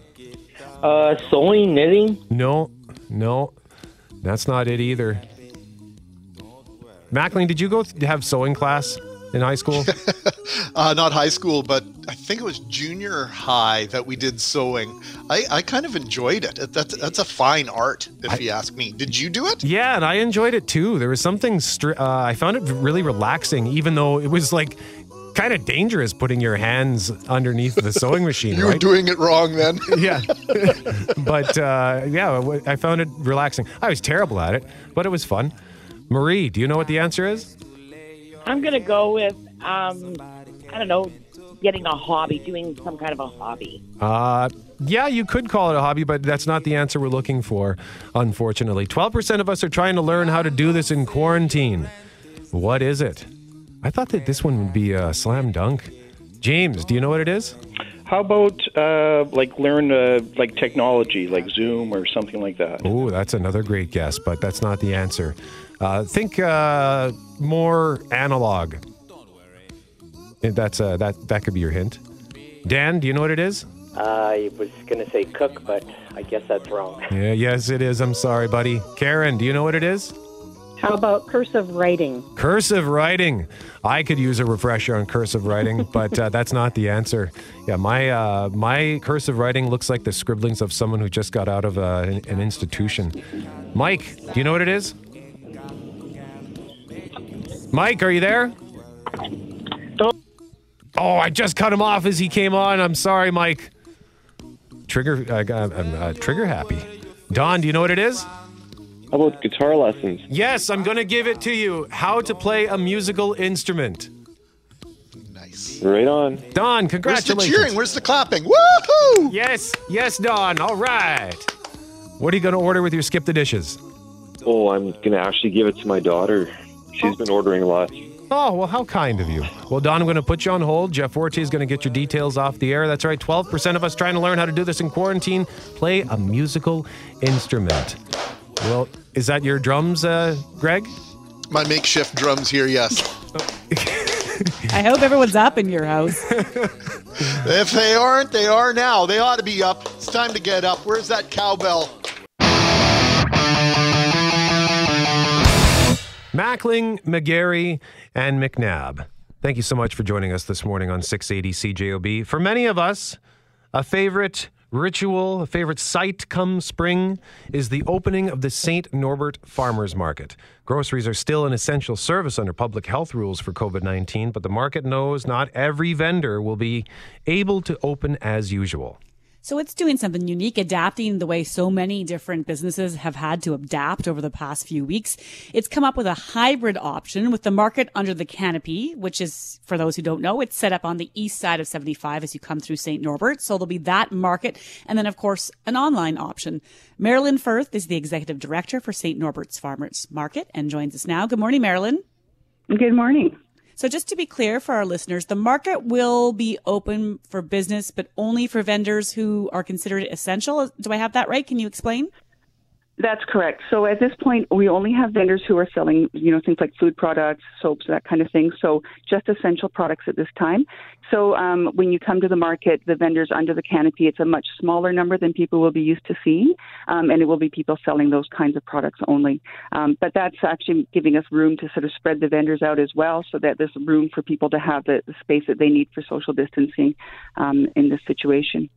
Speaker 11: Uh, sewing, knitting.
Speaker 2: No, no, that's not it either. Mackling, did you go th- have sewing class in high school? (laughs)
Speaker 4: Uh, not high school, but I think it was junior high that we did sewing. I, I kind of enjoyed it. That's, that's a fine art, if you ask me. Did you do it?
Speaker 2: yeah, and I enjoyed it too. There was something, str- uh, I found it really relaxing, even though it was like kind of dangerous putting your hands underneath the sewing machine, (laughs)
Speaker 4: You were
Speaker 2: right?
Speaker 4: doing it wrong then. (laughs)
Speaker 2: yeah. (laughs) but uh, yeah, I found it relaxing. I was terrible at it, but it was fun. Marie, do you know what the answer is?
Speaker 14: I'm going to go with, um, I don't know, getting a hobby, doing some kind of a hobby.
Speaker 2: Uh, yeah, you could call it a hobby, but that's not the answer we're looking for, unfortunately. 12% of us are trying to learn how to do this in quarantine. What is it? I thought that this one would be a slam dunk. James, do you know what it is?
Speaker 13: How about uh, like learn uh, like technology, like Zoom or something like that?
Speaker 2: Oh, that's another great guess, but that's not the answer. Uh, think uh, more analog. Eh, That's uh, that that could be your hint. Dan, do you know what it is?
Speaker 15: I was going to say cook, but I guess that's wrong.
Speaker 2: Yeah, yes, it is. I'm sorry, buddy. Karen, do you know what it is?
Speaker 16: How about cursive writing?
Speaker 2: Cursive writing. I could use a refresher on cursive writing, (laughs) but uh, that's not the answer. Yeah, my uh, my cursive writing looks like the scribblings of someone who just got out of uh, an, an institution. Mike, do you know what it is? Mike, are you there? Oh, I just cut him off as he came on. I'm sorry, Mike. Trigger, uh, I'm uh, trigger happy. Don, do you know what it is?
Speaker 17: How about guitar lessons?
Speaker 2: Yes, I'm going to give it to you. How to play a musical instrument. Nice.
Speaker 17: Right on.
Speaker 2: Don,
Speaker 4: Where's the cheering? Where's the clapping? Woohoo!
Speaker 2: Yes, yes, Don. All right. What are you going to order with your skip the dishes?
Speaker 17: Oh, I'm going to actually give it to my daughter. She's been ordering a lot.
Speaker 2: Oh, well, how kind of you. Well, Don, I'm going to put you on hold. Jeff Fortier is going to get your details off the air. That's right, 12% of us trying to learn how to do this in quarantine. Play a musical instrument. Well, is that your drums, uh, Greg?
Speaker 4: My makeshift drums here, yes. (laughs)
Speaker 3: I hope everyone's up in your house. (laughs)
Speaker 4: if they aren't, they are now. They ought to be up. It's time to get up. Where's that cowbell?
Speaker 2: Mackling, Megarry, and McNabb. Thank you so much for joining us this morning on 680 CJOB. For many of us, a favorite ritual, a favorite sight come spring is the opening of the St. Norbert Farmers Market. Groceries are still an essential service under public health rules for COVID 19, but the market knows not every vendor will be able to open as usual.
Speaker 3: So it's doing something unique, adapting the way so many different businesses have had to adapt over the past few weeks. It's come up with a hybrid option with the market under the canopy, which is, for those who don't know, it's set up on the east side of 75 as you come through St. Norbert. So there'll be that market. And then, of course, an online option. Marilyn Firth is the executive director for St. Norbert's Farmers Market and joins us now. Good morning, Marilyn.
Speaker 16: Good morning.
Speaker 3: So just to be clear for our listeners, the market will be open for business, but only for vendors who are considered essential. Do I have that right? Can you explain?
Speaker 16: That's correct. So at this point, we only have vendors who are selling, you know, things like food products, soaps, that kind of thing. So just essential products at this time. So um, when you come to the market, the vendors under the canopy, it's a much smaller number than people will be used to seeing, um, and it will be people selling those kinds of products only. Um, but that's actually giving us room to sort of spread the vendors out as well, so that there's room for people to have the, the space that they need for social distancing um, in this situation.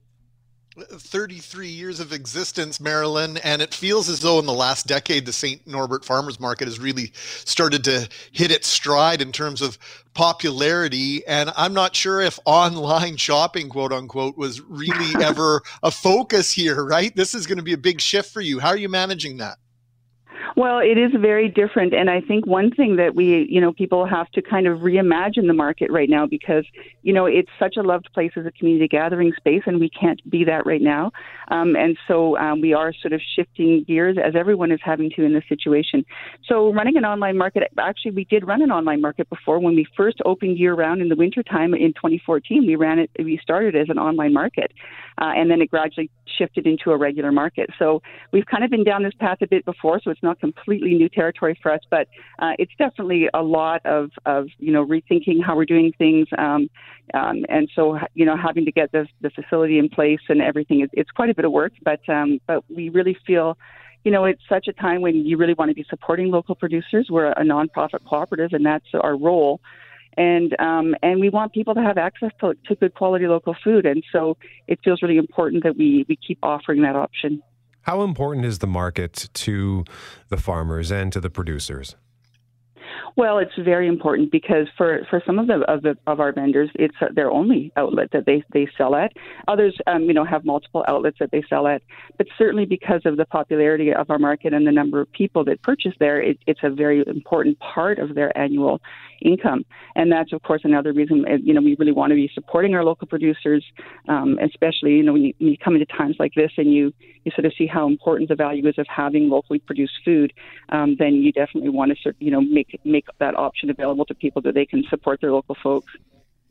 Speaker 4: 33 years of existence, Marilyn, and it feels as though in the last decade, the St. Norbert Farmers Market has really started to hit its stride in terms of popularity. And I'm not sure if online shopping, quote unquote, was really (laughs) ever a focus here, right? This is going to be a big shift for you. How are you managing that?
Speaker 16: Well, it is very different. And I think one thing that we, you know, people have to kind of reimagine the market right now because, you know, it's such a loved place as a community gathering space and we can't be that right now. Um, and so um, we are sort of shifting gears as everyone is having to in this situation. So running an online market, actually, we did run an online market before when we first opened year round in the wintertime in 2014. We ran it, we started as an online market. Uh, and then it gradually shifted into a regular market. So we've kind of been down this path a bit before, so it's not completely new territory for us, but uh, it's definitely a lot of, of you know rethinking how we're doing things, um, um, and so you know having to get the the facility in place and everything. It's, it's quite a bit of work, but um, but we really feel you know, it's such a time when you really want to be supporting local producers. We're a nonprofit cooperative, and that's our role and um, and we want people to have access to, to good quality local food, and so it feels really important that we we keep offering that option.
Speaker 2: How important is the market to the farmers and to the producers?
Speaker 16: Well, it's very important because for, for some of the of the of our vendors, it's their only outlet that they, they sell at. Others, um, you know, have multiple outlets that they sell at. But certainly because of the popularity of our market and the number of people that purchase there, it, it's a very important part of their annual income. And that's, of course, another reason, you know, we really want to be supporting our local producers, um, especially, you know, when you, when you come into times like this and you, you sort of see how important the value is of having locally produced food, um, then you definitely want to, you know, make, make that option available to people that they can support their local folks.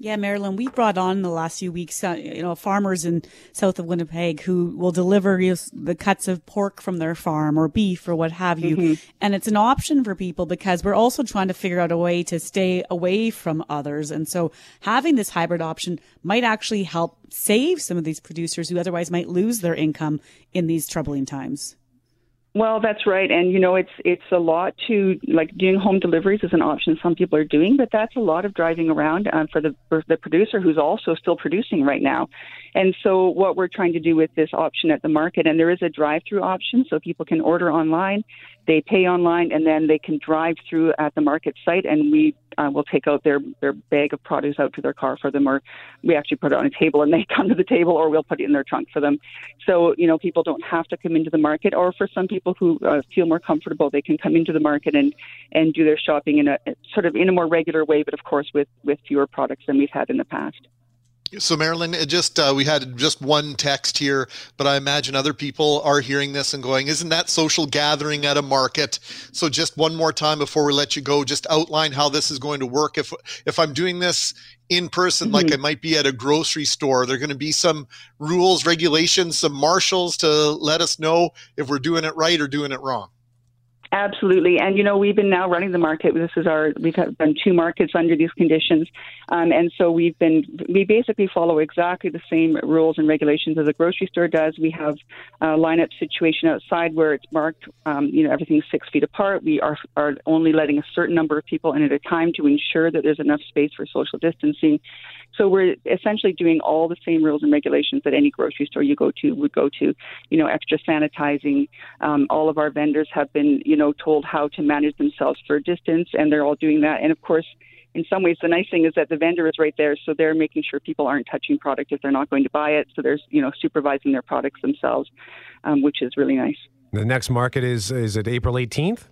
Speaker 3: Yeah, Marilyn, we brought on in the last few weeks, uh, you know, farmers in south of Winnipeg who will deliver you know, the cuts of pork from their farm or beef or what have you. Mm-hmm. And it's an option for people because we're also trying to figure out a way to stay away from others. And so having this hybrid option might actually help save some of these producers who otherwise might lose their income in these troubling times.
Speaker 16: Well, that's right, and you know it's it's a lot to like doing home deliveries is an option some people are doing, but that's a lot of driving around um, for the for the producer who's also still producing right now. And so what we're trying to do with this option at the market, and there is a drive-through option, so people can order online, they pay online, and then they can drive through at the market site, and we uh, will take out their their bag of produce out to their car for them, or we actually put it on a table and (laughs) they come to the table, or we'll put it in their trunk for them. So you know, people don't have to come into the market, or for some people who uh, feel more comfortable, they can come into the market and and do their shopping in a sort of in a more regular way, but of course with with fewer products than we've had in the past.
Speaker 4: So, Marilyn, just uh, we had just one text here, but I imagine other people are hearing this and going, "Isn't that social gathering at a market?" So, just one more time before we let you go, just outline how this is going to work. If if I'm doing this in person, mm-hmm. like I might be at a grocery store, there are going to be some rules, regulations, some marshals to let us know if we're doing it right or doing it wrong.
Speaker 16: Absolutely, and you know we've been now running the market. This is our we've done two markets under these conditions, um, and so we've been we basically follow exactly the same rules and regulations as a grocery store does. We have a lineup situation outside where it's marked, um, you know, everything's six feet apart. We are are only letting a certain number of people in at a time to ensure that there's enough space for social distancing. So we're essentially doing all the same rules and regulations that any grocery store you go to would go to. You know, extra sanitizing. Um, all of our vendors have been, you know, told how to manage themselves for a distance, and they're all doing that. And of course, in some ways, the nice thing is that the vendor is right there, so they're making sure people aren't touching product if they're not going to buy it. So there's, you know, supervising their products themselves, um, which is really nice.
Speaker 2: The next market is is it April 18th?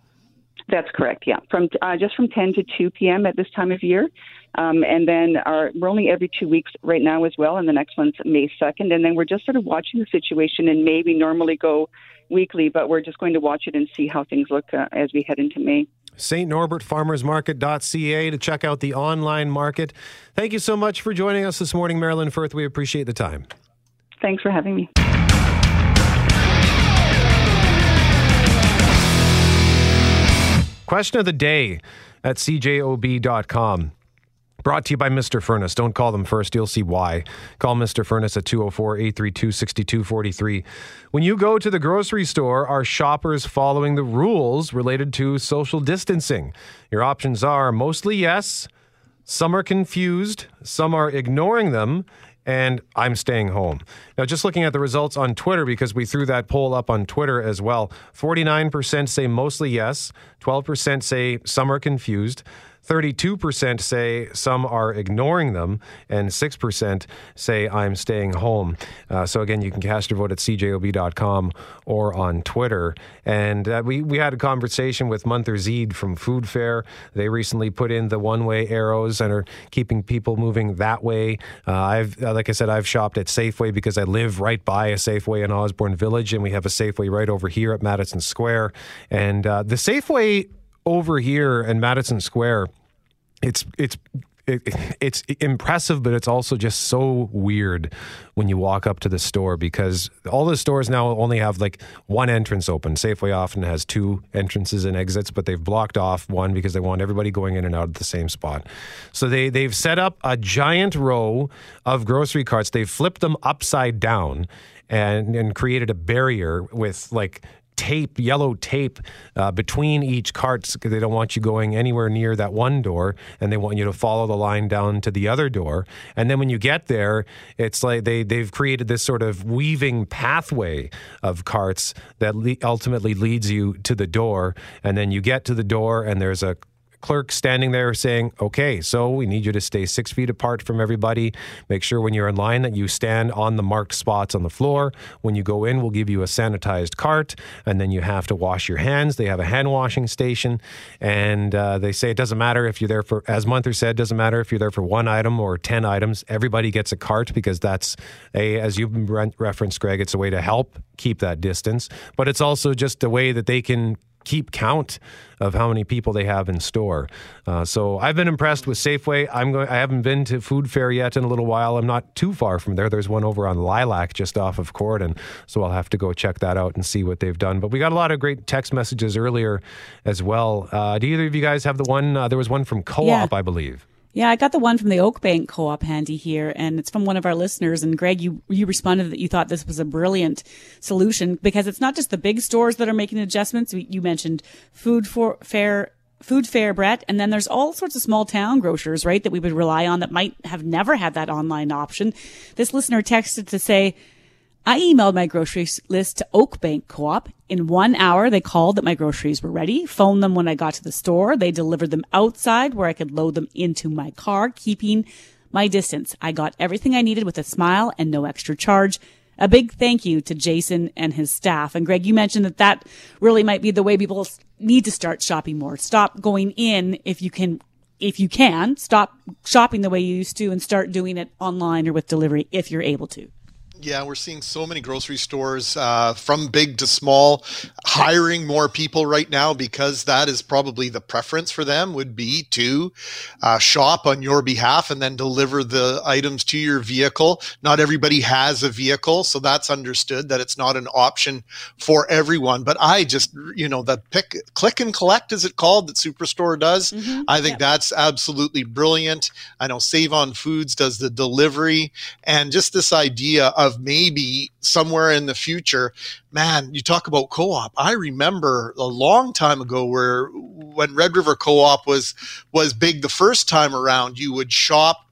Speaker 16: That's correct. Yeah, from uh, just from 10 to 2 p.m. at this time of year, um, and then our, we're only every two weeks right now as well, and the next one's May 2nd. And then we're just sort of watching the situation. and May, we normally go weekly, but we're just going to watch it and see how things look uh, as we head into May.
Speaker 2: St. Norbert Farmers Market.ca to check out the online market. Thank you so much for joining us this morning, Marilyn Firth. We appreciate the time.
Speaker 16: Thanks for having me.
Speaker 2: Question of the day at cjob.com. Brought to you by Mr. Furnace. Don't call them first. You'll see why. Call Mr. Furnace at 204 832 6243. When you go to the grocery store, are shoppers following the rules related to social distancing? Your options are mostly yes, some are confused, some are ignoring them, and I'm staying home. Now, just looking at the results on Twitter, because we threw that poll up on Twitter as well 49% say mostly yes, 12% say some are confused. 32% say some are ignoring them, and 6% say I'm staying home. Uh, so, again, you can cast your vote at cjob.com or on Twitter. And uh, we, we had a conversation with Munther Zeid from Food Fare. They recently put in the one way arrows and are keeping people moving that way. Uh, I've, uh, like I said, I've shopped at Safeway because I live right by a Safeway in Osborne Village, and we have a Safeway right over here at Madison Square. And uh, the Safeway over here in Madison Square, it's it's it, it's impressive, but it's also just so weird when you walk up to the store because all the stores now only have like one entrance open. Safeway often has two entrances and exits, but they've blocked off one because they want everybody going in and out at the same spot. So they they've set up a giant row of grocery carts. They've flipped them upside down and and created a barrier with like tape, yellow tape uh, between each carts because they don't want you going anywhere near that one door and they want you to follow the line down to the other door. And then when you get there, it's like they, they've created this sort of weaving pathway of carts that le- ultimately leads you to the door. And then you get to the door and there's a clerk standing there saying, okay, so we need you to stay six feet apart from everybody. Make sure when you're in line that you stand on the marked spots on the floor. When you go in, we'll give you a sanitized cart, and then you have to wash your hands. They have a hand washing station, and uh, they say it doesn't matter if you're there for, as Munther said, doesn't matter if you're there for one item or 10 items. Everybody gets a cart because that's a, as you've re- referenced, Greg, it's a way to help keep that distance, but it's also just a way that they can keep count of how many people they have in store. Uh, so I've been impressed with Safeway. I'm going. I haven't been to Food Fare yet in a little while. I'm not too far from there. There's one over on Lilac just off of Corydon, so I'll have to go check that out and see what they've done. But we got a lot of great text messages earlier as well. Uh, do either of you guys have the one? Uh, there was one from Co-op,
Speaker 3: Yeah.
Speaker 2: I believe.
Speaker 3: Yeah, I got the one from the Oakbank Co-op handy here, and it's from one of our listeners. And Greg, you you responded that you thought this was a brilliant solution because it's not just the big stores that are making adjustments. You mentioned food for fair. Food Fare, Brett, and then there's all sorts of small town grocers, right, that we would rely on that might have never had that online option. This listener texted to say, I emailed my grocery list to Oakbank Co-op. In one hour, they called that my groceries were ready, phoned them when I got to the store. They delivered them outside where I could load them into my car, keeping my distance. I got everything I needed with a smile and no extra charge. A big thank you to Jason and his staff. And Greg, you mentioned that that really might be the way people need to start shopping more. Stop going in if you can if you can, stop shopping the way you used to and start doing it online or with delivery if you're able to.
Speaker 4: Yeah, we're seeing so many grocery stores uh, from big to small hiring more people right now because that is probably the preference for them would be to uh, shop on your behalf and then deliver the items to your vehicle. Not everybody has a vehicle, so that's understood that it's not an option for everyone. But I just, you know, the pick, click and collect, is it called, that Superstore does? I think that's absolutely brilliant. I know Save on Foods does the delivery, and just this idea of maybe somewhere in the future, man, you talk about co-op. I remember a long time ago where when Red River Co-op was was big the first time around, you would shop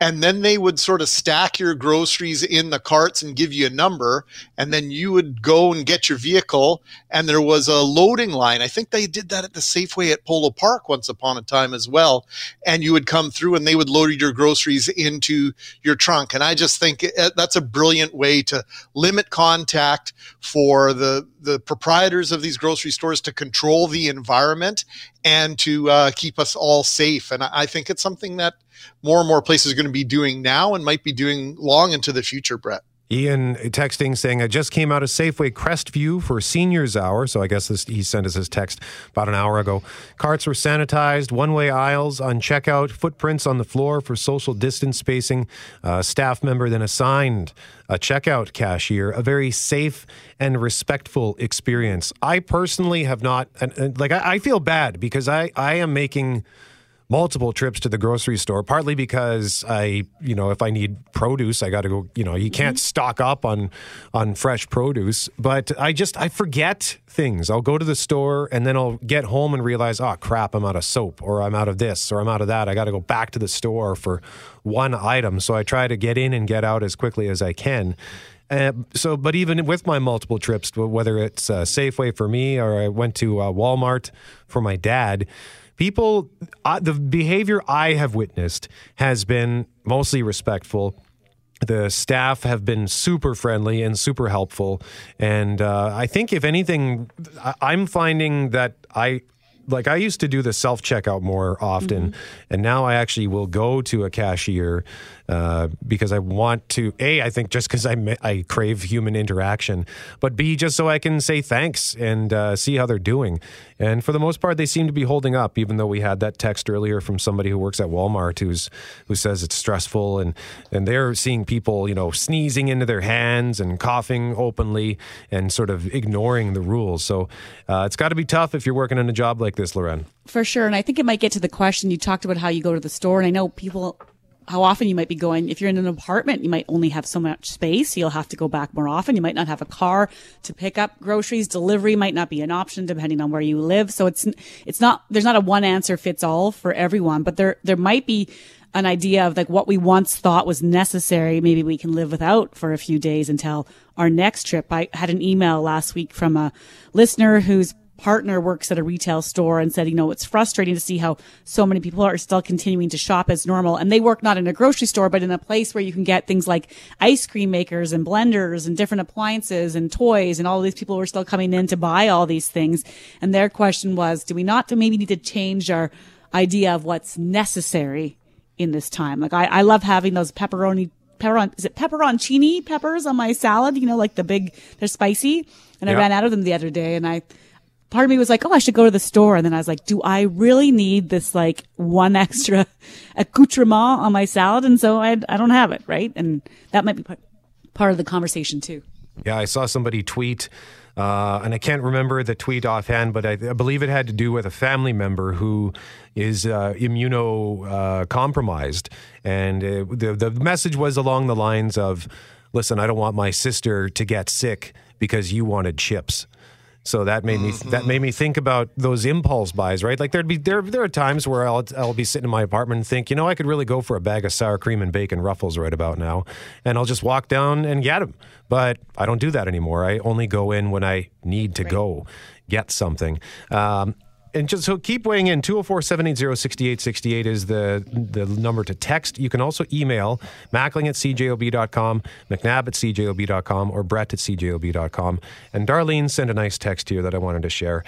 Speaker 4: and then they would sort of stack your groceries in the carts and give you a number and then you would go and get your vehicle and there was a loading line. I think they did that at the safeway at polo park once upon a time as well and you would come through and they would load your groceries into your trunk. And i just think uh, that's a brilliant way to limit contact for the the proprietors of these grocery stores to control the environment and to uh, keep us all safe. And I, I think it's something that more and more places are going to be doing now and might be doing long into the future, Brett.
Speaker 2: Ian uh, texting saying, I just came out of Safeway Crestview for seniors hour. So I guess this, he sent us his text about an hour ago. Carts were sanitized, one way aisles on checkout, footprints on the floor for social distance spacing. A staff member then assigned a checkout cashier, a very safe and respectful experience. I personally have not, and, and, like, I, I feel bad because I, I am making multiple trips to the grocery store, partly because I, you know, if I need produce, I got to go, you know, you can't stock up on on fresh produce, but I just I forget things. I'll go to the store and then I'll get home and realize, "Oh crap, I'm out of soap or I'm out of this or I'm out of that. I got to go back to the store for one item." So I try to get in and get out as quickly as I can. Uh, so, but even with my multiple trips, whether it's uh, Safeway for me or I went to uh, Walmart for my dad, people, uh, the behavior I have witnessed has been mostly respectful. The staff have been super friendly and super helpful. And uh, I think, if anything, I- I'm finding that I. Like I used to do the self checkout more often, and now I actually will go to a cashier uh, because I want to. A, I think just because I I crave human interaction, but B, just so I can say thanks and uh, see how they're doing. And for the most part, they seem to be holding up. Even though we had that text earlier from somebody who works at Walmart who's who says it's stressful, and and they're seeing people you know sneezing into their hands and coughing openly and sort of ignoring the rules. So uh, it's got to be tough if you're working in a job like this, Loren.
Speaker 3: For sure. And I think it might get to the question you talked about how you go to the store. And I know people, how often you might be going. If you're in an apartment, you might only have so much space. You'll have to go back more often. You might not have a car to pick up groceries. Delivery might not be an option depending on where you live. So it's, it's not, there's not a one answer fits all for everyone, but there, there might be an idea of like what we once thought was necessary. Maybe we can live without for a few days until our next trip. I had an email last week from a listener whose partner works at a retail store and said, you know, it's frustrating to see how so many people are still continuing to shop as normal. And they work not in a grocery store, but in a place where you can get things like ice cream makers and blenders and different appliances and toys. And all these people were still coming in to buy all these things. And their question was, do we not maybe need to change our idea of what's necessary in this time? Like I, I love having those pepperoni pepperon is it pepperoncini peppers on my salad you know like the big they're spicy and i ran out of them the other day and i part of me was like oh i should go to the store. And then i was like do i really need this like one (laughs) extra accoutrement on my salad? And so i i don't have it right? And that might be part, part of the conversation too.
Speaker 2: Yeah, I saw somebody tweet, uh, and I can't remember the tweet offhand, but I, I believe it had to do with a family member who is uh, immuno uh, and uh, the the message was along the lines of, "Listen, I don't want my sister to get sick because you wanted chips." So that made me that made me think about those impulse buys, right? Like there'd be there there are times where I'll I'll be sitting in my apartment and think, you know, I could really go for a bag of sour cream and bacon ruffles right about now, and I'll just walk down and get them. But I don't do that anymore. I only go in when I need to go get something. Um, and just so keep weighing in 204-780-6868 is the the number to text you can also email mackling at cjob.com mcnab at cjob.com or brett at cjob.com and darlene sent a nice text here that i wanted to share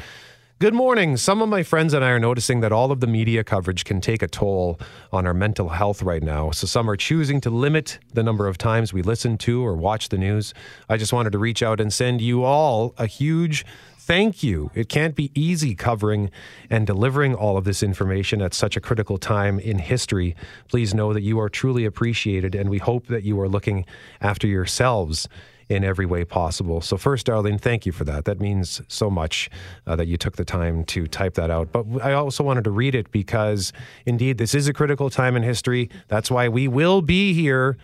Speaker 2: Good morning. Some of my friends and I are noticing that all of the media coverage can take a toll on our mental health right now. So some are choosing to limit the number of times we listen to or watch the news. I just wanted to reach out and send you all a huge thank you. It can't be easy covering and delivering all of this information at such a critical time in history. Please know that you are truly appreciated, and we hope that you are looking after yourselves in every way possible. So, first, Darlene, thank you for that. That means so much uh, that you took the time to type that out. But I also wanted to read it because, indeed, this is a critical time in history. That's why we will be here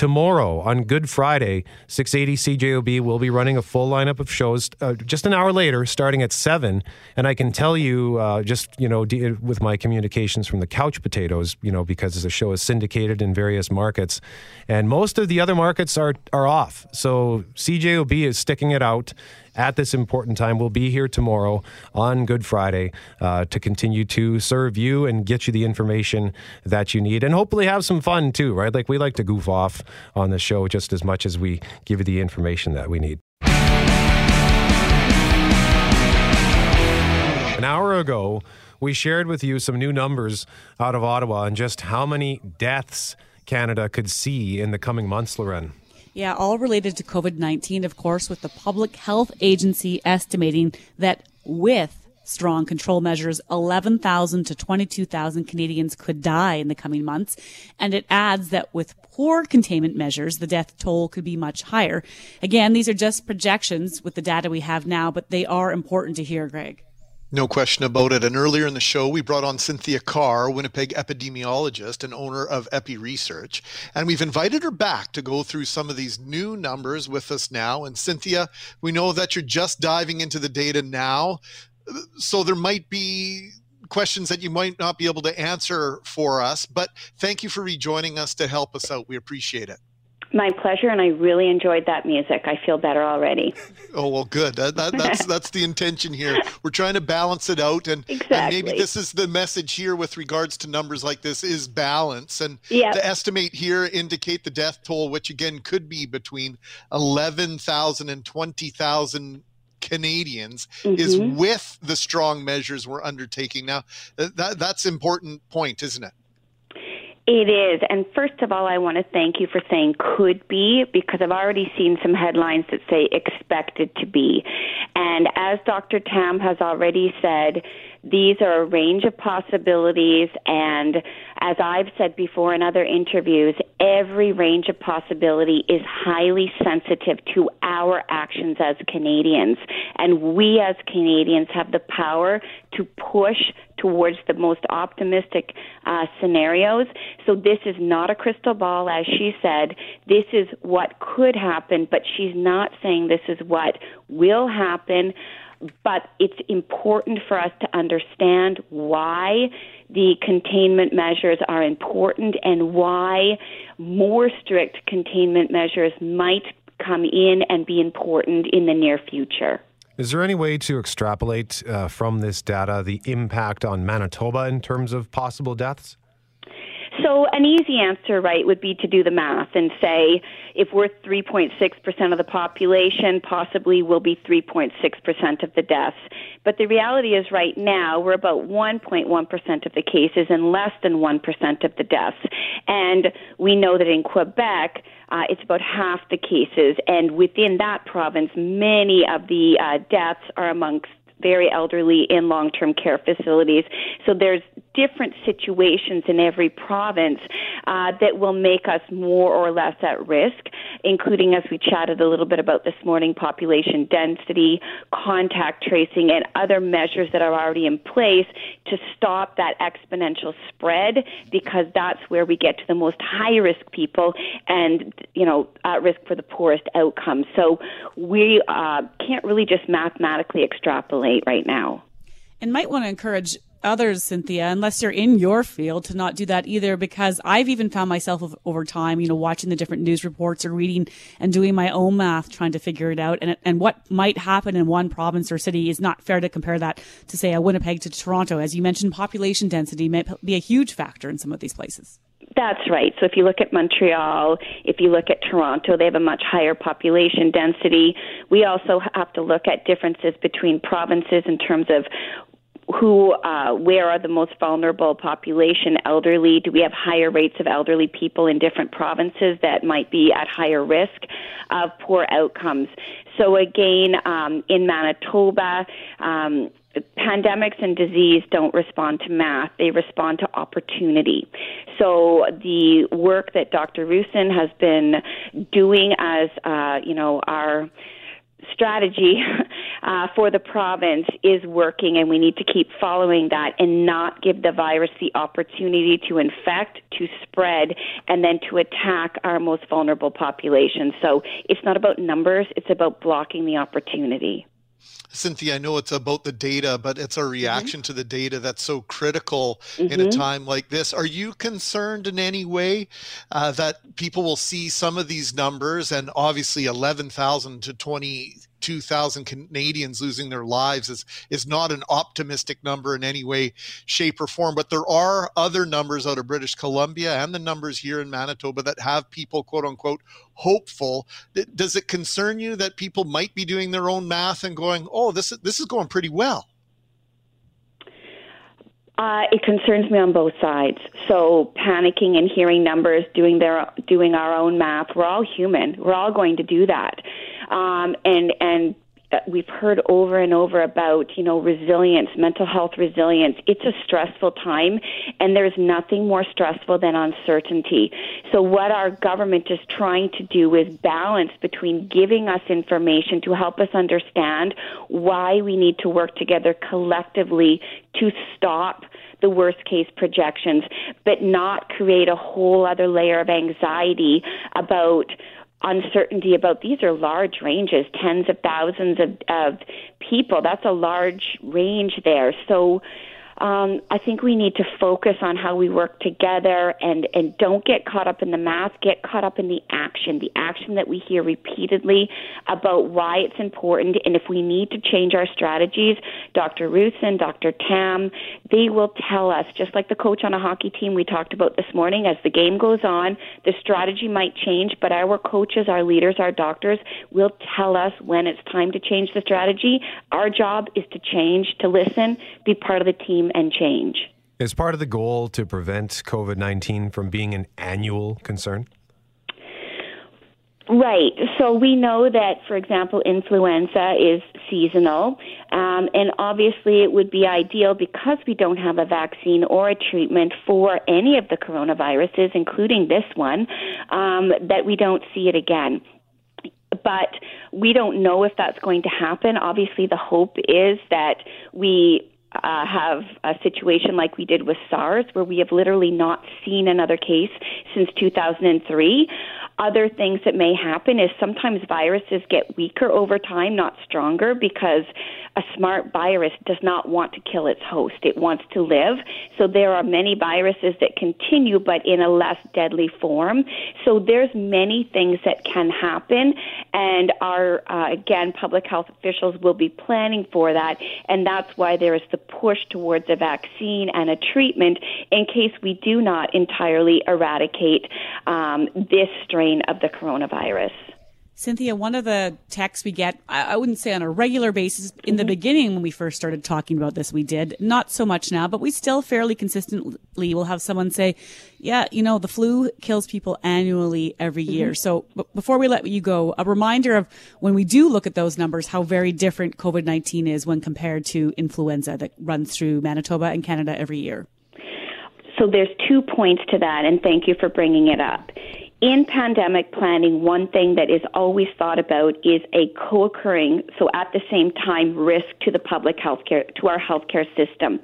Speaker 2: tomorrow on Good Friday, 680 CJOB. We'll be running a full lineup of shows uh, just an hour later, starting at 7. And I can tell you, uh, just, you know, de- with my communications from the Couch Potatoes, you know, because the show is syndicated in various markets, and most of the other markets are, are off. So CJOB is sticking it out at this important time. We'll be here tomorrow on Good Friday uh, to continue to serve you and get you the information that you need and hopefully have some fun too, right? Like we like to goof off on the show just as much as we give you the information that we need. An hour ago, we shared with you some new numbers out of Ottawa and just how many deaths Canada could see in the coming months, Loren.
Speaker 3: Yeah, all related to COVID 19, of course, with the Public Health Agency estimating that with strong control measures, 11,000 to 22,000 Canadians could die in the coming months. And it adds that with poor containment measures, the death toll could be much higher. Again, these are just projections with the data we have now, but they are important to hear, Greg.
Speaker 4: No question about it. And earlier in the show, we brought on Cynthia Carr, Winnipeg epidemiologist and owner of Epi Research. And we've invited her back to go through some of these new numbers with us now. And Cynthia, we know that you're just diving into the data now. So there might be questions that you might not be able to answer for us. But thank you for rejoining us to help us out. We appreciate it.
Speaker 9: My pleasure, and I really enjoyed that music. I feel better already. (laughs)
Speaker 4: Oh well, good. That, that, that's (laughs) that's the intention here. We're trying to balance it out, and,
Speaker 9: exactly.
Speaker 4: and, maybe this is the message here with regards to numbers like this is balance, and
Speaker 9: yep.
Speaker 4: the estimate here indicate the death toll, which again could be between eleven thousand and twenty thousand Canadians
Speaker 9: mm-hmm.
Speaker 4: is with the strong measures we're undertaking. Now, that, that's important point, isn't it?
Speaker 9: It is. And first of all, I want to thank you for saying could be because I've already seen some headlines that say expected to be. And as Dr. Tam has already said, these are a range of possibilities, and as I've said before in other interviews, every range of possibility is highly sensitive to our actions as Canadians. And we as Canadians have the power to push towards the most optimistic uh, scenarios. So this is not a crystal ball, as she said. This is what could happen, but she's not saying this is what will happen but it's important for us to understand why the containment measures are important and why more strict containment measures might come in and be important in the near future.
Speaker 2: Is there any way to extrapolate uh, from this data the impact on Manitoba in terms of possible deaths?
Speaker 9: So, an easy answer, right, would be to do the math and say if we're 3.6% of the population, possibly we'll be 3.6% of the deaths. But the reality is, right now, we're about 1.1% of the cases and less than 1% of the deaths. And we know that in Quebec, uh, it's about half the cases. And within that province, many of the uh, deaths are amongst very elderly in long term care facilities. So there's different situations in every province uh, that will make us more or less at risk, including, as we chatted a little bit about this morning, population density, contact tracing, and other measures that are already in place to stop that exponential spread because that's where we get to the most high risk people and, you know, at risk for the poorest outcomes. So we uh, can't really just mathematically extrapolate right now.
Speaker 3: And might want to encourage others, Cynthia, unless you're in your field, to not do that either. Because I've even found myself over time, you know, watching the different news reports or reading and doing my own math, trying to figure it out. And and what might happen in one province or city is not fair to compare that to say a Winnipeg to Toronto. As you mentioned, population density may be a huge factor in some of these places.
Speaker 9: That's right. So if you look at Montreal, if you look at Toronto, they have a much higher population density. We also have to look at differences between provinces in terms of who, uh, where are the most vulnerable population? Elderly? Do we have higher rates of elderly people in different provinces that might be at higher risk of poor outcomes? So again, um, in Manitoba, um, pandemics and disease don't respond to math, they respond to opportunity. So the work that Dr. Roussin has been doing as, uh, you know, our strategy (laughs) uh, for the province is working, and we need to keep following that and not give the virus the opportunity to infect, to spread, and then to attack our most vulnerable population. So it's not about numbers, it's about blocking the opportunity.
Speaker 4: Cynthia, I know it's about the data, but it's our reaction mm-hmm. to the data that's so critical
Speaker 9: mm-hmm.
Speaker 4: in a time like this. Are you concerned in any way uh, that people will see some of these numbers and obviously 11,000 to 20? 2,000 Canadians losing their lives is, is not an optimistic number in any way, shape, or form. But there are other numbers out of British Columbia and the numbers here in Manitoba that have people, quote unquote, hopeful. Does it concern you that people might be doing their own math and going, oh, this is, this is going pretty well?
Speaker 9: Uh, it concerns me on both sides. So panicking and hearing numbers, doing their doing our own math. We're all human. We're all going to do that. Um, and and uh, we've heard over and over about, you know, resilience, mental health resilience. It's a stressful time, and there's nothing more stressful than uncertainty. So, what our government is trying to do is balance between giving us information to help us understand why we need to work together collectively to stop the worst case projections, but not create a whole other layer of anxiety about uncertainty about these are large ranges, tens of thousands of, of people. That's a large range there. So um, I think we need to focus on how we work together and, and don't get caught up in the math, get caught up in the action, the action that we hear repeatedly about why it's important. And if we need to change our strategies, Dr. Roussin, Dr. Tam, they will tell us, just like the coach on a hockey team we talked about this morning, as the game goes on, the strategy might change, but our coaches, our leaders, our doctors will tell us when it's time to change the strategy. Our job is to change, to listen, be part of the team and change.
Speaker 2: Is part of the goal to prevent COVID 19 from being an annual concern?
Speaker 9: Right. So we know that, for example, influenza is seasonal, um, and obviously it would be ideal because we don't have a vaccine or a treatment for any of the coronaviruses, including this one, um, that we don't see it again but we don't know if that's going to happen. Obviously, the hope is that we uh, have a situation like we did with SARS, where we have literally not seen another case since 2003. Other things that may happen is sometimes viruses get weaker over time, not stronger, because a smart virus does not want to kill its host. It wants to live. So there are many viruses that continue, but in a less deadly form. So there's many things that can happen, and our uh, again public health officials will be planning for that, and that's why there is the push towards a vaccine and a treatment in case we do not entirely eradicate um, this strain of the coronavirus.
Speaker 3: Cynthia, one of the texts we get, I wouldn't say on a regular basis. In the beginning, when we first started talking about this, we did. Not so much now, but we still fairly consistently will have someone say, yeah, you know, the flu kills people annually every year.
Speaker 9: Mm-hmm.
Speaker 3: So b- before we let you go, a reminder of when we do look at those numbers, how very different COVID-19 is when compared to influenza that runs through Manitoba and Canada every year.
Speaker 9: So there's two points to that, and thank you for bringing it up in pandemic planning, one thing that is always thought about is a co-occurring, so at the same time, risk to the public health care, to our healthcare system.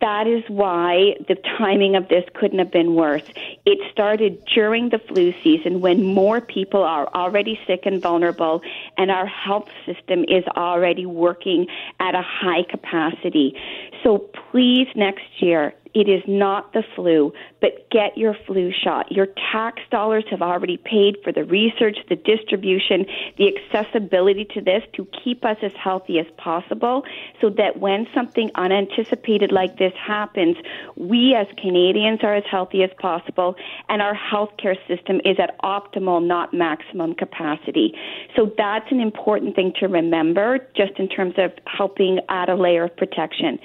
Speaker 9: That is why the timing of this couldn't have been worse. It started during the flu season when more people are already sick and vulnerable, and our health system is already working at a high capacity. So please, next year, it is not the flu, but get your flu shot. Your tax dollars have already paid for the research, the distribution, the accessibility to this to keep us as healthy as possible so that when something unanticipated like this happens, we as Canadians are as healthy as possible and our healthcare system is at optimal, not maximum capacity. So that's an important thing to remember just in terms of helping add a layer of protection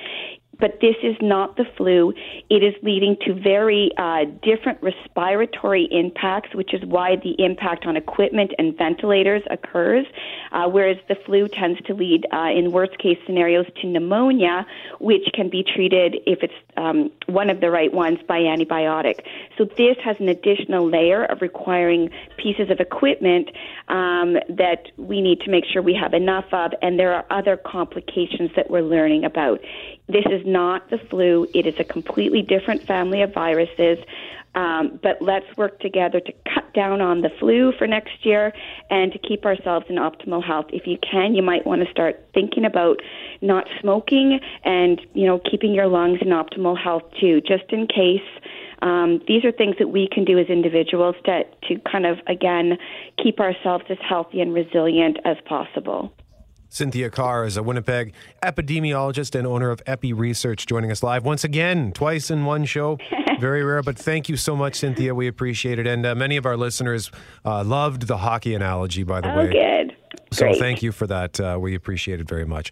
Speaker 9: but this is not the flu. It is leading to very uh, different respiratory impacts, which is why the impact on equipment and ventilators occurs, uh, whereas the flu tends to lead, uh, in worst case scenarios, to pneumonia, which can be treated, if it's um, one of the right ones, by antibiotic. So this has an additional layer of requiring pieces of equipment um, that we need to make sure we have enough of, and there are other complications that we're learning about. This is not the flu. It is a completely different family of viruses. Um, but let's work together to cut down on the flu for next year and to keep ourselves in optimal health. If you can, you might want to start thinking about not smoking and you know keeping your lungs in optimal health too, just in case. Um, these are things that we can do as individuals to to kind of again keep ourselves as healthy and resilient as possible.
Speaker 2: Cynthia Carr is a Winnipeg epidemiologist and owner of Epi Research, joining us live once again, twice in one show. (laughs) Very rare, but thank you so much, Cynthia. We appreciate it. And uh, many of our listeners uh, loved the hockey analogy, by the
Speaker 9: oh,
Speaker 2: way.
Speaker 9: good.
Speaker 2: So
Speaker 9: Great.
Speaker 2: thank you for that. Uh, we appreciate it very much.